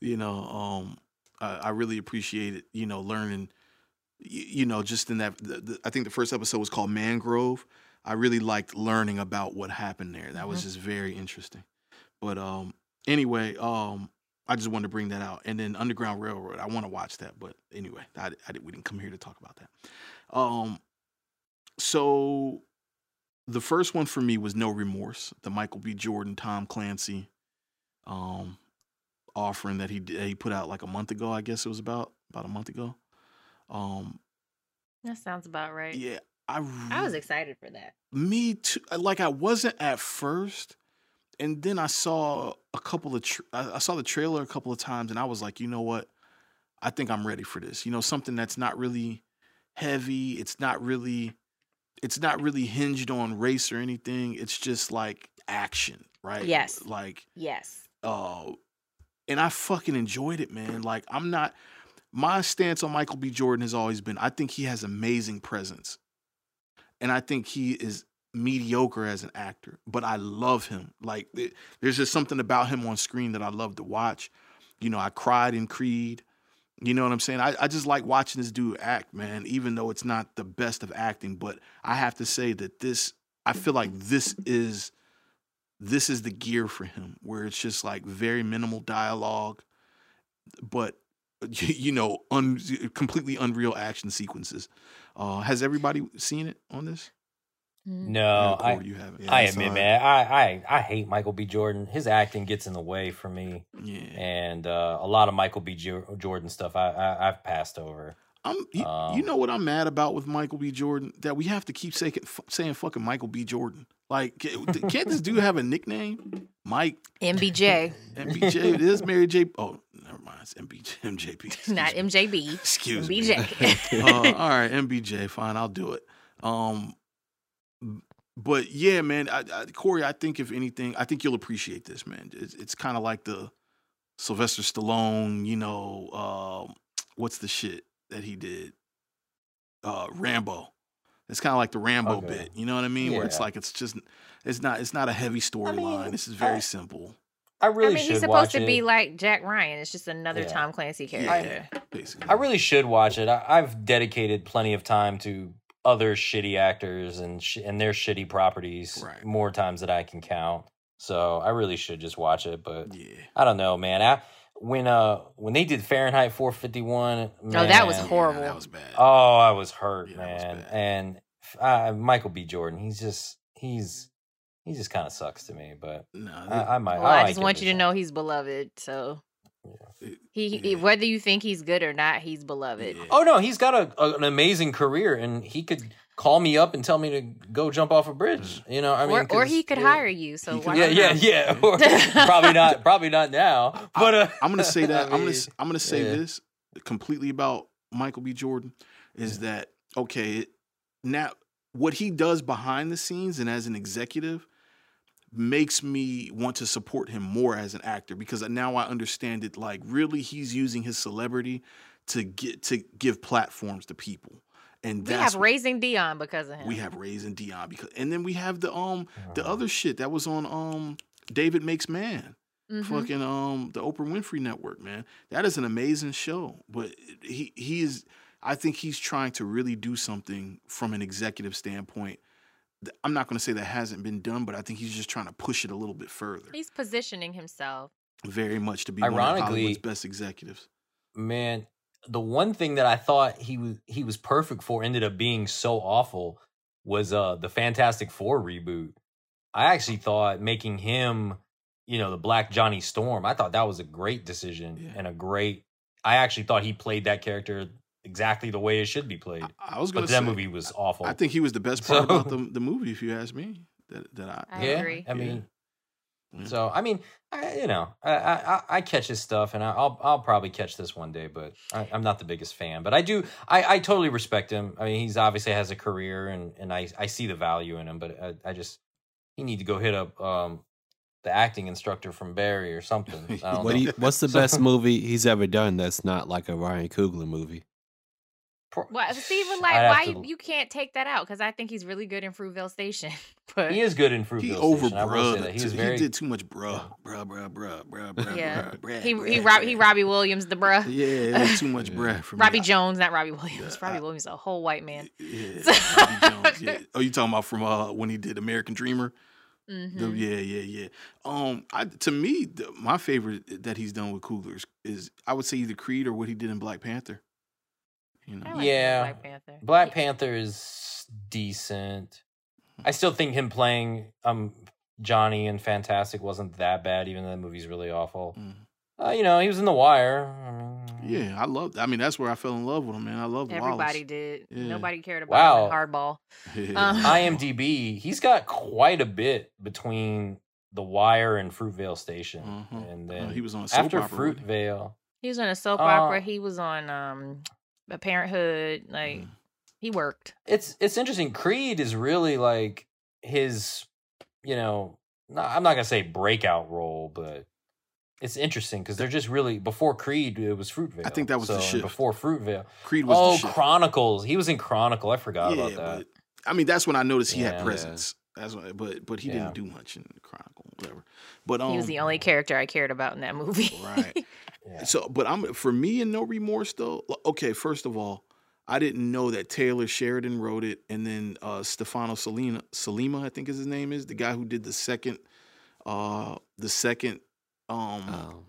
You know, um, I, I really appreciate it. You know, learning. You, know, just in that. The, the, I think the first episode was called Mangrove. I really liked learning about what happened there. That was just very interesting. But um, anyway, um, I just wanted to bring that out. And then Underground Railroad. I want to watch that, but anyway, I, I did, we didn't come here to talk about that. Um, so the first one for me was No Remorse, the Michael B. Jordan, Tom Clancy um offering that he he put out like a month ago, I guess it was about about a month ago. Um That sounds about right. yeah, I I was excited for that. me too. Like I wasn't at first, and then I saw a couple of tr I, I saw the trailer a couple of times, and I was like, you know what? I think I'm ready for this. You know, something that's not really heavy. It's not really, it's not really hinged on race or anything. It's just like action, right? Yes. Like Yes. uh, and I fucking enjoyed it, man. Like I'm not. My stance on Michael B. Jordan has always been I think he has amazing presence, and I think he is mediocre as an actor, but I love him. Like th- there's just something about him on screen that I love to watch. You know, I cried in Creed. You know what I'm saying? I, I just like watching this dude act, man, even though it's not the best of acting. But I have to say that this, I feel like this is this is the gear for him, where it's just like very minimal dialogue, but you know, un, completely unreal action sequences. Uh, has everybody seen it on this? Mhm. No, I, you haven't. I admit, man, I, I, I hate Michael B. Jordan. His acting gets in the way for me, Yeah, and uh, a lot of Michael B. Jordan stuff I, I, I've passed over. I'm. You, you Um, know what I'm mad about with Michael B. Jordan? That we have to keep saying saying fucking Michael B. Jordan. Like, can't this dude have a nickname? Mike MBJ, MBJ. it is Mary J. Oh, never mind. It's MBJ. MJP. Excuse not me. MJB. Excuse me. MBJ. uh, all right, MBJ, fine, I'll do it. Um, but yeah, man, I, I, Corey, I think if anything, I think you'll appreciate this, man. It's, it's kind of like the Sylvester Stallone, you know, um, what's the shit that he did? Uh, Rambo. It's kind of like the Rambo Okay. bit, you know what I mean? Where it's like it's just, it's not, it's not a heavy storyline. this is very I- simple, I I really mean, should he's supposed watch to be like Jack Ryan. It's just another Yeah. Tom Clancy character. yeah, character. basically. I really should watch it. I, I've dedicated plenty of time to other shitty actors and sh- and their shitty properties Right. more times than I can count. So I really should just watch it. But yeah. I don't know, man. I, when uh when they did Fahrenheit 451, Oh, that was horrible. Yeah, that was bad. Oh, I was hurt, Yeah, that was man. And uh, Michael B. Jordan, he's just he's he just kind of sucks to me. But no, I, I might. Well, I might just give want you to know he's beloved. So it- he, he- whether you think he's good or not, he's beloved. Yeah. Oh no, he's got a, a- an amazing career, and he could call me up and tell me to go jump off a bridge. You know, I mean, or, or 'cause- he could yeah. hire you. So He why Yeah, not? yeah, yeah. Probably not. Probably not now. But uh, I'm gonna say that. I I am gonna mean, s- I'm gonna say yeah. this completely about Michael B. Jordan is that okay? It, now what he does behind the scenes and as an executive makes me want to support him more as an actor because now I understand it like really he's using his celebrity to get to give platforms to people. And We that's have Raising Dion because of him. we have Raising Dion because and then we have the um the Uh, other shit that was on um David Makes Man. Mhm. Fucking um the Oprah Winfrey Network, man. That is an amazing show. But he he is I think he's trying to really do something from an executive standpoint. Th- I'm not gonna say that hasn't been done, but I think he's just trying to push it a little bit further. He's positioning himself. Very much to be one of Ironically- Hollywood's best executives. man, the one thing that I thought he was he was perfect for ended up being so awful was uh the Fantastic Four reboot. I actually thought making him, you know, the Black Johnny Storm. I thought that was a great decision Yeah. and a great. I actually thought he played that character exactly the way it should be played. I, I was gonna But that movie was awful. I think he was the best part about the the movie, if you ask me. That that I, I yeah, agree. I mean, Yeah. so I mean, I, you know, I, I I- I catch his stuff, and I- I'll I'll probably catch this one day, but I, I'm not the biggest fan. But I do, I, I totally respect him. I mean, he's obviously has a career, and and I I see the value in him, but I, I just he need to go hit up um the acting instructor from Barry or something. I don't What know. do you, what's the So- best movie he's ever done that's not like a Ryan Coogler movie? Pro- Well, Steven, I'd like, why to- you, you can't take that out? Because I think he's really good in Fruitvale Station. But He is good in He Fruitvale over Station. I will say bruh. He too- He, did too much bruh, bruh, bruh, bruh, bruh, bruh, Yeah. bruh, bruh, he bruh, he Rob, he. Robbie Williams, the bruh. Yeah, too much Yeah. bruh for me. Robbie I- Jones, not Robbie Williams. Yeah, Robbie I- Williams, a whole white man. Yeah, Robbie Jones. Yeah. Oh, you talking about from uh when he did American Dreamer? The- Mhm. yeah, yeah, yeah. Um, I to me, the, my favorite that he's done with Coogler is, is I would say either Creed or what he did in Black Panther. You know, I like Yeah. Black Panther. Black Yeah. Panther is decent. I still think him playing um Johnny and Fantastic wasn't that bad, even though the movie's really awful. Mm. Uh, you know, he was in The Wire. I mean, yeah, I love. That. I mean, that's where I fell in love with him, man. I love Everybody did. Yeah. Nobody cared about Wow. him Hardball. did. Um, IMDb, he's got quite a bit between The Wire and Fruitvale Station, Mhm. and Uh, then he was on soap after opera. wasn't he? Fruitvale. He was on a soap Uh, opera. He was on um, a Parenthood. Like Mm. he worked. it's it's interesting. Creed is really like his, you know, not, I'm not gonna say breakout role, but it's interesting because they're just really before Creed it was Fruitvale. I think that was the So, and shift. before Fruitvale. Creed was Oh, the shit. Chronicles. He was in Chronicle. I forgot yeah, about that. but I mean, that's when I noticed he Yeah. had Yeah. presence. That's what, but but he Yeah. didn't do much in the Chronicle, whatever. But um, he was the only character I cared about in that movie. right. Yeah. So, but I'm for me and no remorse though. Okay, first of all, I didn't know that Taylor Sheridan wrote it, and then uh, Stefano Salina, Salima, I think is his name is the guy who did the second, uh, the second um, Um,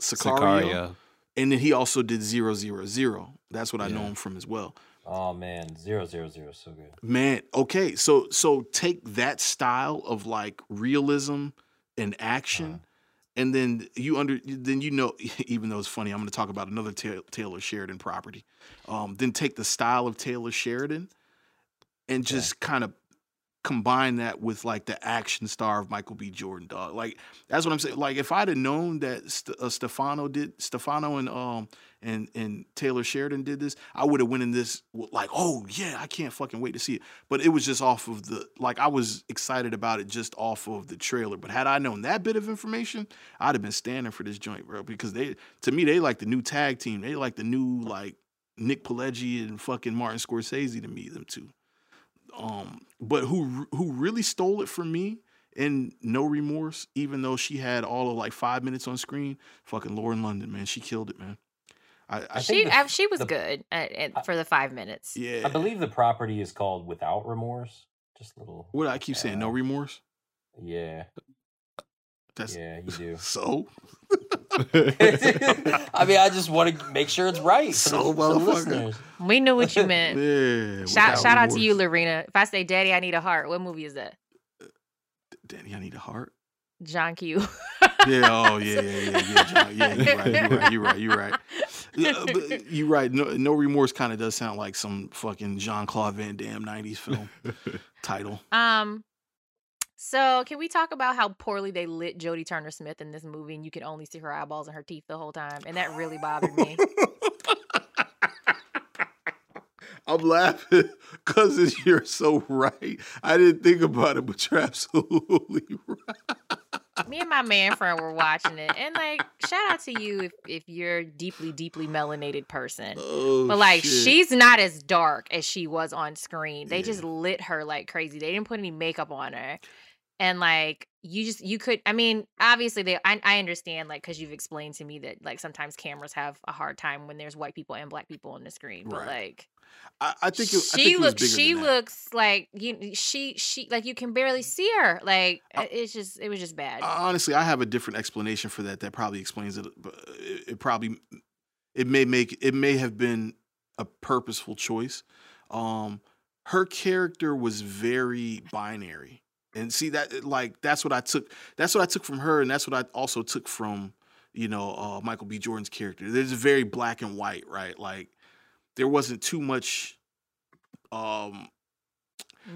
Sicario. Sicario. and then he also did zero zero zero. That's what I know him from as well. Oh man, zero zero zero, so good. Man, okay, so so take that style of like realism and action, Uh-huh. And then you under then you know even though it's funny, I'm going to talk about another Ta- Taylor Sheridan property. Um, then take the style of Taylor Sheridan, and Okay. just kind of combine that with like the action star of Michael B. Jordan, dog. Like that's what I'm saying. Like if I'd have known that St- uh, Stefano did Stefano and um and and Taylor Sheridan did this, I would have went in this like, oh yeah, I can't fucking wait to see it. But it was just off of the like I was excited about it just off of the trailer. But had I known that bit of information, I'd have been standing for this joint, bro. Because they to me they like the new tag team. They like the new like Nick Pileggi and fucking Martin Scorsese to me, them two. Um, but who who really stole it from me in No Remorse, even though she had all of like five minutes on screen, fucking Lauren London, man, she killed it, man. I, I I she think the- uh, she was the- good at, at, for the five minutes. yeah. I believe the property is called Without Remorse. Just a little. what I keep saying, no uh, remorse. Yeah, That's yeah, you do. so. I mean, I just want to make sure it's right. So the, motherfucker. We knew what you meant. Yeah. shout without shout out to you, remorse. Lorena. If I say "Daddy, I Need a Heart," what movie is that? Danny, I need a heart. John Q. Yeah. Oh, yeah, yeah, yeah, yeah. John, yeah, you're right. You're right. You're right. You're right. Yeah, you're right. No, no remorse kind of does sound like some fucking Jean Claude Van Damme '90s film title. Um. So, can we talk about how poorly they lit Jodie Turner Smith in this movie, and you can only see her eyeballs and her teeth the whole time, and that really bothered me. I'm laughing because you're so right. I didn't think about it, but you're absolutely right. Me and my man friend were watching it, and like, shout out to you if, if you're deeply, deeply melanated person. Oh, But like, shit. she's not as dark as she was on screen. They Yeah. just lit her like crazy. They didn't put any makeup on her, and like, you just you could. I mean, obviously, they. I, I understand like because you've explained to me that like sometimes cameras have a hard time when there's white people and black people on the screen. But Right. like, I, I think it, I think she it was looks. She looks like you. She she like you can barely see her. Like I- it's just it was just bad. Honestly, I have a different explanation for that. That probably explains it. But it, it probably it may make it may have been a purposeful choice. Um, her character was very binary, and see that like that's what I took. That's what I took from her, and that's what I also took from you know uh, Michael B. Jordan's character. There's very black and white, right? Like there wasn't too much. Um,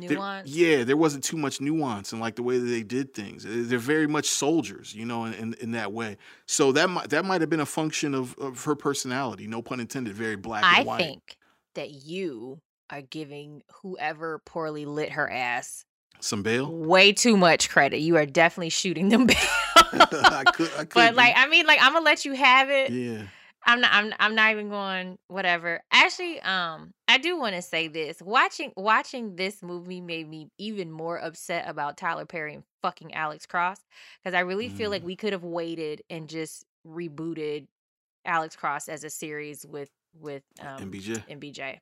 there- yeah, there wasn't too much nuance in like the way that they did things. They're very much soldiers, you know, in, in, in that way. So that might that might have been a function of, of her personality. No pun intended. Very black I and white. think that you are giving whoever poorly lit her ass Some bail. way too much credit. You are definitely shooting them back. I could, I could. but like. I mean, like, I'm gonna let you have it. yeah, I'm not. I'm. I'm not even going. Whatever. Actually, um, I do want to say this. Watching watching this movie made me even more upset about Tyler Perry and fucking Alex Cross because I really feel like Mm. we could have waited and just rebooted Alex Cross as a series with with um, MBJ. MBJ.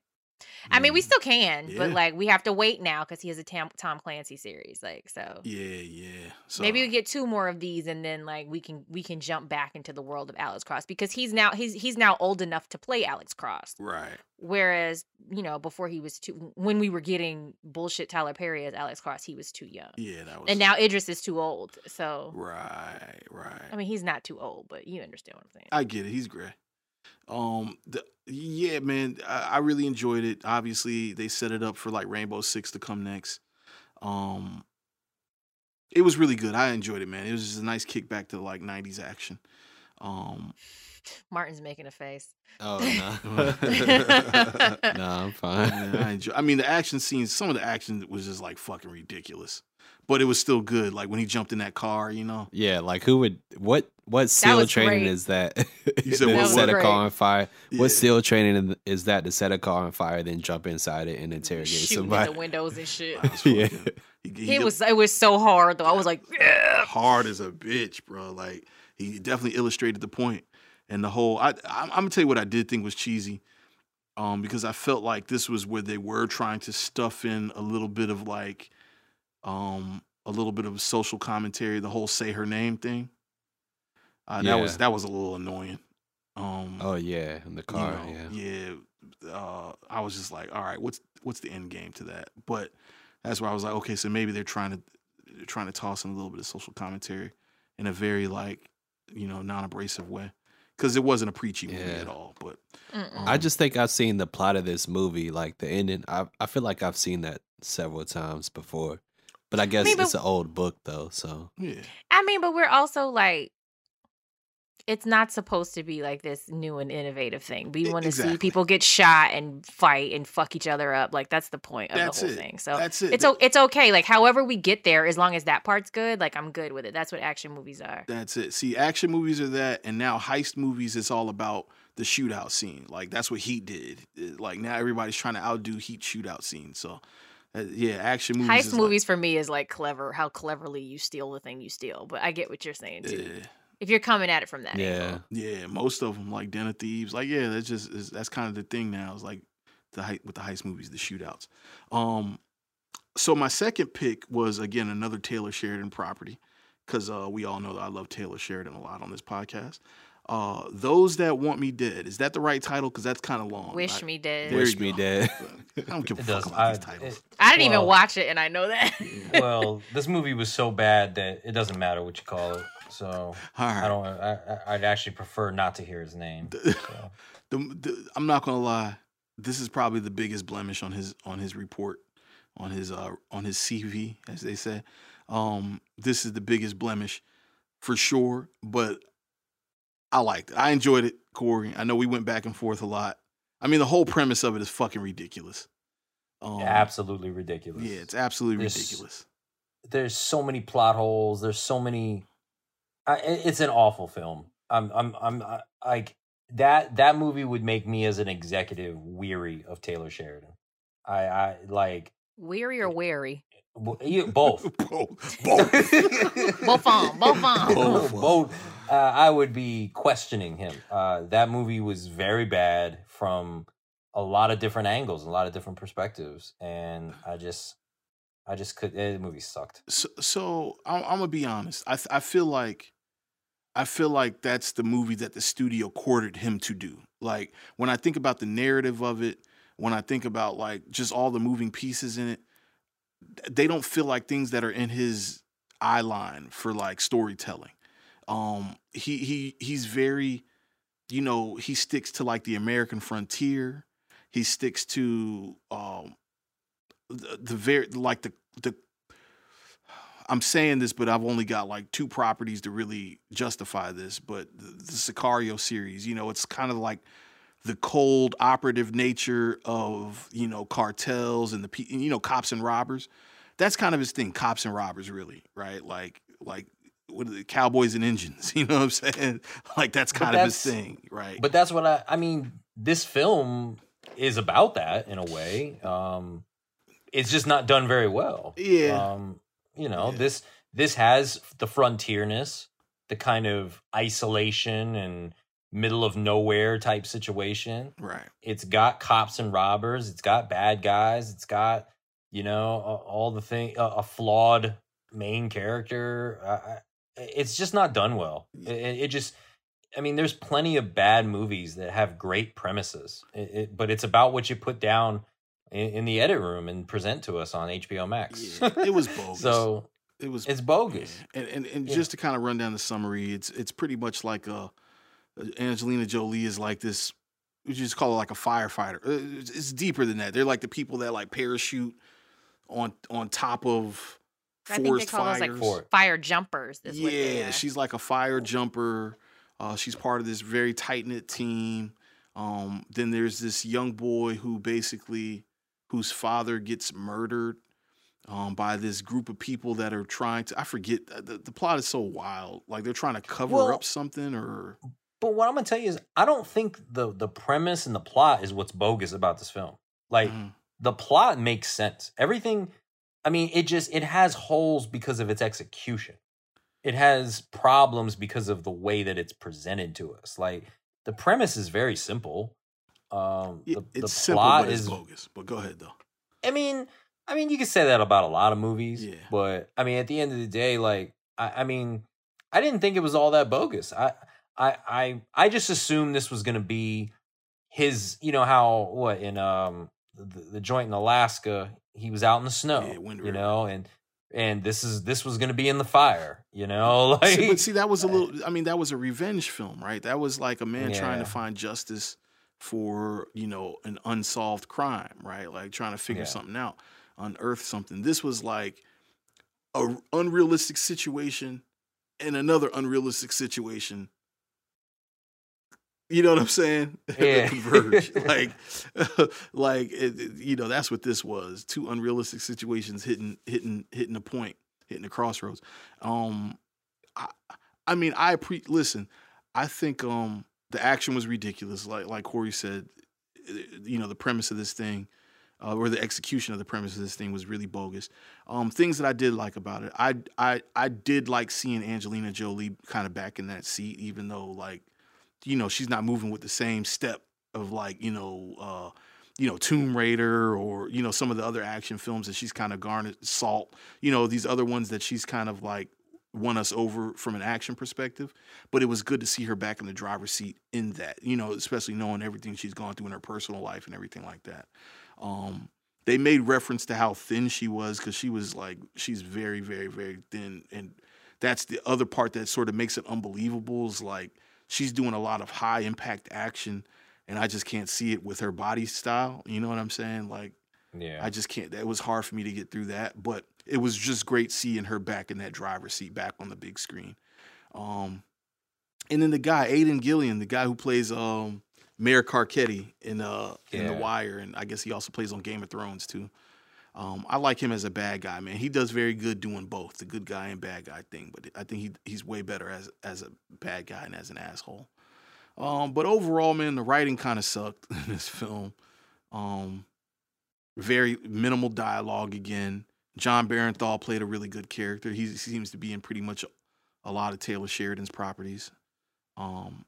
I mean, we still can, but like we have to wait now because he has a Tam- Tom Clancy series. Like, so Yeah, yeah. So, maybe we get two more of these, and then like we can we can jump back into the world of Alex Cross because he's now he's he's now old enough to play Alex Cross. right. Whereas you know before he was too when we were getting bullshit Tyler Perry as Alex Cross, he was too young, Yeah, that was. and now Idris is too old. So right, right. I mean, he's not too old, but you understand what I'm saying. I get it. He's great. Um, the, yeah, man, I, I really enjoyed it. Obviously, they set it up for like Rainbow Six to come next. Um, it was really good. I enjoyed it, man. It was just a nice kickback to like '90s action. Um, Martin's making a face. Oh no, no, I'm fine. yeah, I enjoy. I mean, the action scenes. Some of the action was just like fucking ridiculous, but it was still good. Like when he jumped in that car, you know. Yeah, like who would what what SEAL was training great. is that? You said to what- set a car on fire. Yeah. What SEAL training is that to set a car on fire, then jump inside it and interrogate Shooting somebody? in the windows and shit. Yeah. fucking- he- he It was it was so hard though. I was like, yeah. hard as a bitch, bro. Like he definitely illustrated the. And the whole, I, I'm, I'm gonna tell you what I did think was cheesy, um, because I felt like this was where they were trying to stuff in a little bit of like, um, a little bit of social commentary. The whole "say her name" thing. Uh, That was that was a little annoying. Um, Oh yeah, in the you car. know, yeah. yeah. Uh, I was just like, all right, what's what's the end game to that? But that's where I was like, okay, so maybe they're trying to they're trying to toss in a little bit of social commentary in a very like you know non-abrasive way because it wasn't a preachy movie Yeah. at all. But Mm-mm. I just think I've seen the plot of this movie, like the ending. I I feel like I've seen that several times before, but I guess mean, but- it's an old book though. So yeah, I mean, but we're also like, it's not supposed to be like this new and innovative thing. We want to exactly. see people get shot and fight and fuck each other up. Like that's the point of That's the whole it. thing. So that's it. it's o- it's okay. Like however we get there, as long as that part's good, like I'm good with it. That's what action movies are. That's it. See, action movies are that, and now heist movies. It's all about the shootout scene. Like that's what Heat did. Like now everybody's trying to outdo Heat shootout scene. So, uh, yeah, action movies. Heist is like- movies for me is like clever, how cleverly you steal the thing you steal. But I get what you're saying too. yeah, If you're coming at it from that yeah, angle. yeah. Most of them, like Den of Thieves, like yeah, that's just is, that's kind of the thing now. It's like the hei- with the heist movies, the shootouts. Um, so my second pick was again another Taylor Sheridan property because uh, we all know that I love Taylor Sheridan a lot on this podcast. Uh, Those that want me dead is that the right title? Because that's kind of long. Wish I- me dead. Wish me go. dead. I don't give a It fuck does. about I, these titles. it- I didn't even watch it, and I know that. well, this movie was so bad that it doesn't matter what you call it. So I don't. I, I'd actually prefer not to hear his name. So. the, the, I'm not gonna lie. This is probably the biggest blemish on his on his report, on his uh on his CV, as they say. Um, this is the biggest blemish for sure. But I liked it. I enjoyed it, Corey. I know we went back and forth a lot. I mean, the whole premise of it is fucking ridiculous. Um, absolutely ridiculous. Yeah, it's absolutely There's- ridiculous. there's so many plot holes. There's so many. I, it's an awful film. I'm I'm I'm like that. That movie would make me as an executive weary of Taylor Sheridan. I I like Weary or wary? you- both. both. both. Both on, both on. Both. both. Uh, I would be questioning him. Uh, that movie was very bad from a lot of different angles, a lot of different perspectives, and I just, I just could. eh, The movie sucked. So, so I'm, I'm gonna be honest. I th- I feel like I feel like that's the movie that the studio courted him to do. Like when I think about the narrative of it, when I think about like just all the moving pieces in it, they don't feel like things that are in his eye line for like storytelling. Um, he he he's very, you know, he sticks to like the American frontier. He sticks to um the, the very like the the I'm saying this, but I've only got like two properties to really justify this. But the, the Sicario series, you know, it's kind of like the cold operative nature of you know cartels and the you know cops and robbers. That's kind of his thing, cops and robbers, really, right? Like like what are the cowboys and engines? You know what I'm saying? Like that's kind of his that's- thing, right? But that's what I I mean, this film is about that in a way. Um it's just not done very well. Yeah. Um you know, Yeah. this this has the frontierness, the kind of isolation and middle of nowhere type situation. right. It's got cops and robbers, it's got bad guys, it's got you know all the thing a, a flawed main character. I- it's just not done well. It, it it just I mean, there's plenty of bad movies that have great premises, it, it, but it's about what you put down in, in the edit room and present to us on HBO Max. Yeah, it was bogus. so it was it's bogus. And and, and Yeah. just to kind of run down the summary, it's it's pretty much like uh Angelina Jolie is like this. We just call it like a firefighter. Uh, It's, it's deeper than that. They're like the people that like parachute on on top of I think they forest call those fires. like For- fire jumpers. Is yeah, what she's like a fire jumper. Uh, she's part of this very tight knit team. Um, then there's this young boy who basically whose father gets murdered um, by this group of people that are trying to. I forget uh, the, the plot is so wild. Like they're trying to cover Well- up something or But what I'm gonna tell you is, I don't think the the premise and the plot is what's bogus about this film. Like Mhm. the plot makes sense. Everything, I mean, it just it has holes because of its execution. It has problems because of the way that it's presented to us. Like the premise is very simple. Um, Yeah, the, it's the simple, plot but it's is. bogus. But go ahead though. I mean, I mean, you can say that about a lot of movies. Yeah. But I mean, at the end of the day, like, I, I mean, I didn't think it was all that bogus. I, I, I, I just assumed this was going to be his. You know how what in um the, the joint in Alaska, he was out in the snow. Yeah, you know, and and this is this was going to be in the fire. You know, like See, but see, that was a little. I mean, that was a revenge film, right? That was like a man trying to find justice for you know an unsolved crime, right? Like trying to figure Yeah. something out, unearth something. This was like a unrealistic situation and another unrealistic situation. You know what I'm saying? Yeah. Converge. like, like it, it- you know, that's what this was. Two unrealistic situations hitting, hitting, hitting a point, hitting a crossroads. Um, I, I mean, I pre listen. I think um the action was ridiculous. Like like Corey said, eh, you know, the premise of this thing, uh, or the execution of the premise of this thing was really bogus. Um, things that I did like about it, I I I did like seeing Angelina Jolie kind of back in that seat, even though like, you know, she's not moving with the same step of like you know. uh you know, Tomb Raider or, you know, some of the other action films that she's kind of garnered, Salt, you know, these other ones that she's kind of like won us over from an action perspective. But it was good to see her back in the driver's seat in that, you know, especially knowing everything she's gone through in her personal life and everything like that. Um, they made reference to how thin she was because she was like, she's very, very, very thin. And that's the other part that sort of makes it unbelievable is like she's doing a lot of high impact action and I just can't see it with her body style. You know what I'm saying? Like, yeah, I just can't. It was hard for me to get through that, but it was just great seeing her back in that driver's seat, back on the big screen. Um, and then the guy, Aidan Gillen, the guy who plays um, Mayor Carcetti in uh in The Wire, and I guess he also plays on Game of Thrones too. Um, I like him as a bad guy, man. He does very good doing both, the good guy and bad guy thing. But I think he he's way better as as a bad guy and as an asshole. Um, but overall, man, the writing kind of sucked in this film. Um, very minimal dialogue again. Jon Bernthal played a really good character. He seems to be in pretty much a lot of Taylor Sheridan's properties. Um,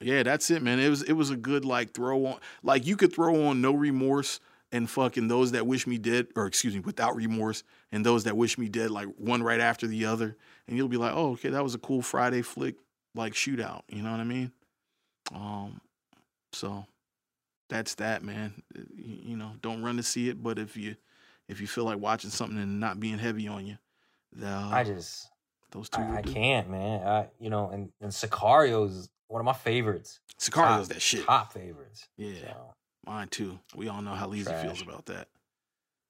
yeah, that's it, man. It was it was a good like throw on. Like you could throw on no remorse and fucking those that wish me dead, or excuse me, without remorse, and those that wish me dead, like one right after the other, and you'll be like, oh, okay, that was a cool Friday flick, like shootout. You know what I mean? Um, so that's that, man. You, you know, don't run to see it, but if you if you feel like watching something and not being heavy on you, the, I just those two. I, I can't, man. I you know, and and Sicario is one of my favorites. Sicario's Top- that shit. Top favorites. Yeah, So, mine too. We all know how Lisa feels about that.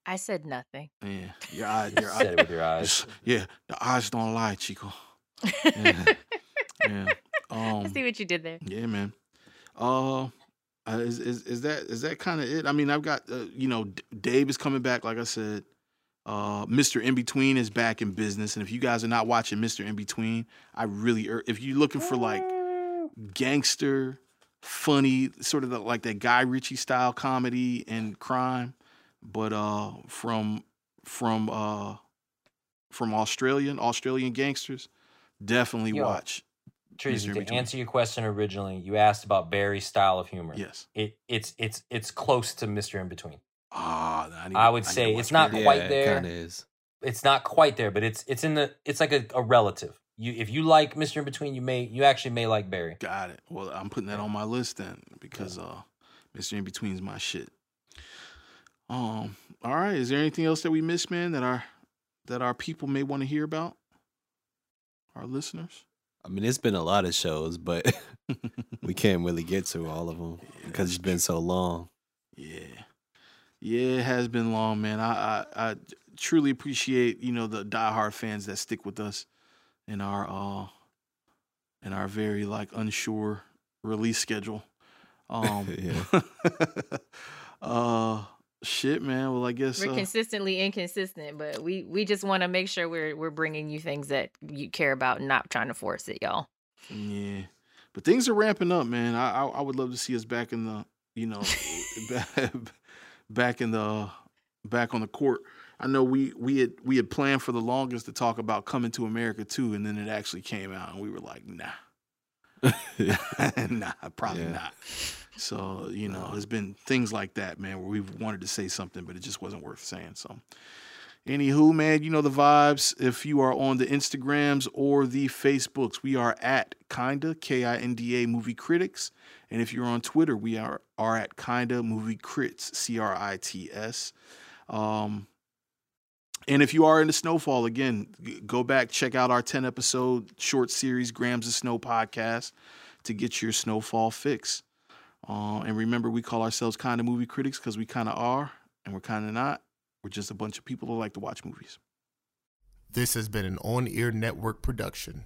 I said nothing. Yeah, your eye, you your said it with your eyes. Yeah, the eyes don't lie, Chico. Yeah. Yeah. I Um, see what you did there. yeah, man. Uh, uh, is is is that is that kind of it? I mean, I've got uh, you know, D- Dave is coming back. Like I said, uh, Mister In Between is back in business, and if you guys are not watching Mister In Between, I really, ur- if you're looking for like gangster, funny, sort of the, like that Guy Ritchie style comedy and crime, but uh, from from uh, from Australian Australian gangsters, definitely Yo, watch. Tracy, to Between. answer your question originally, you asked about Barry's style of humor. Yes. It it's it's it's close to Mr. In Between. Ah, I, I would need to say it's not Barry. quite yeah, there. It kind of is. It's not quite there, but it's it's in the it's like a, a relative. You if you like Mr. In Between, you may you actually may like Barry. Got it. Well, I'm putting that on my list then because uh, Mr. In Between is my shit. Um. All right. Is there anything else that we missed, man? That our that our people may want to hear about? Our listeners. I mean, it's been a lot of shows, but we can't really get to all of them because it's been so long. Yeah. Yeah, it has been long, man. I, I I truly appreciate, you know, the diehard fans that stick with us in our uh in our very like unsure release schedule. Um Yeah. uh shit, man. Well, I guess We're uh, consistently inconsistent, but we we just want to make sure we're we're bringing you things that you care about and not trying to force it, y'all. Yeah, but things are ramping up, man. I I, I would love to see us back in the you know back, back in the back on the court. I know we we had we had planned for the longest to talk about coming to America too, and then it actually came out, and we were like, nah, nah, probably Yeah. not. So you know, it's been things like that, man, where we've wanted to say something, but it just wasn't worth saying. So. Anywho, man, you know the vibes. If you are on the Instagrams or the Facebooks, we are at Kinda K I N D A Movie Critics, and if you're on Twitter, we are are at Kinda Movie Crits C R I T S. Um, and if you are into Snowfall, again, go back check out our ten episode short series Grams of Snow podcast to get your Snowfall fix. Uh, and remember, we call ourselves Kinda Movie Critics because we kind of are, and we're kind of not. We're just a bunch of people who like to watch movies. This has been an on air network production.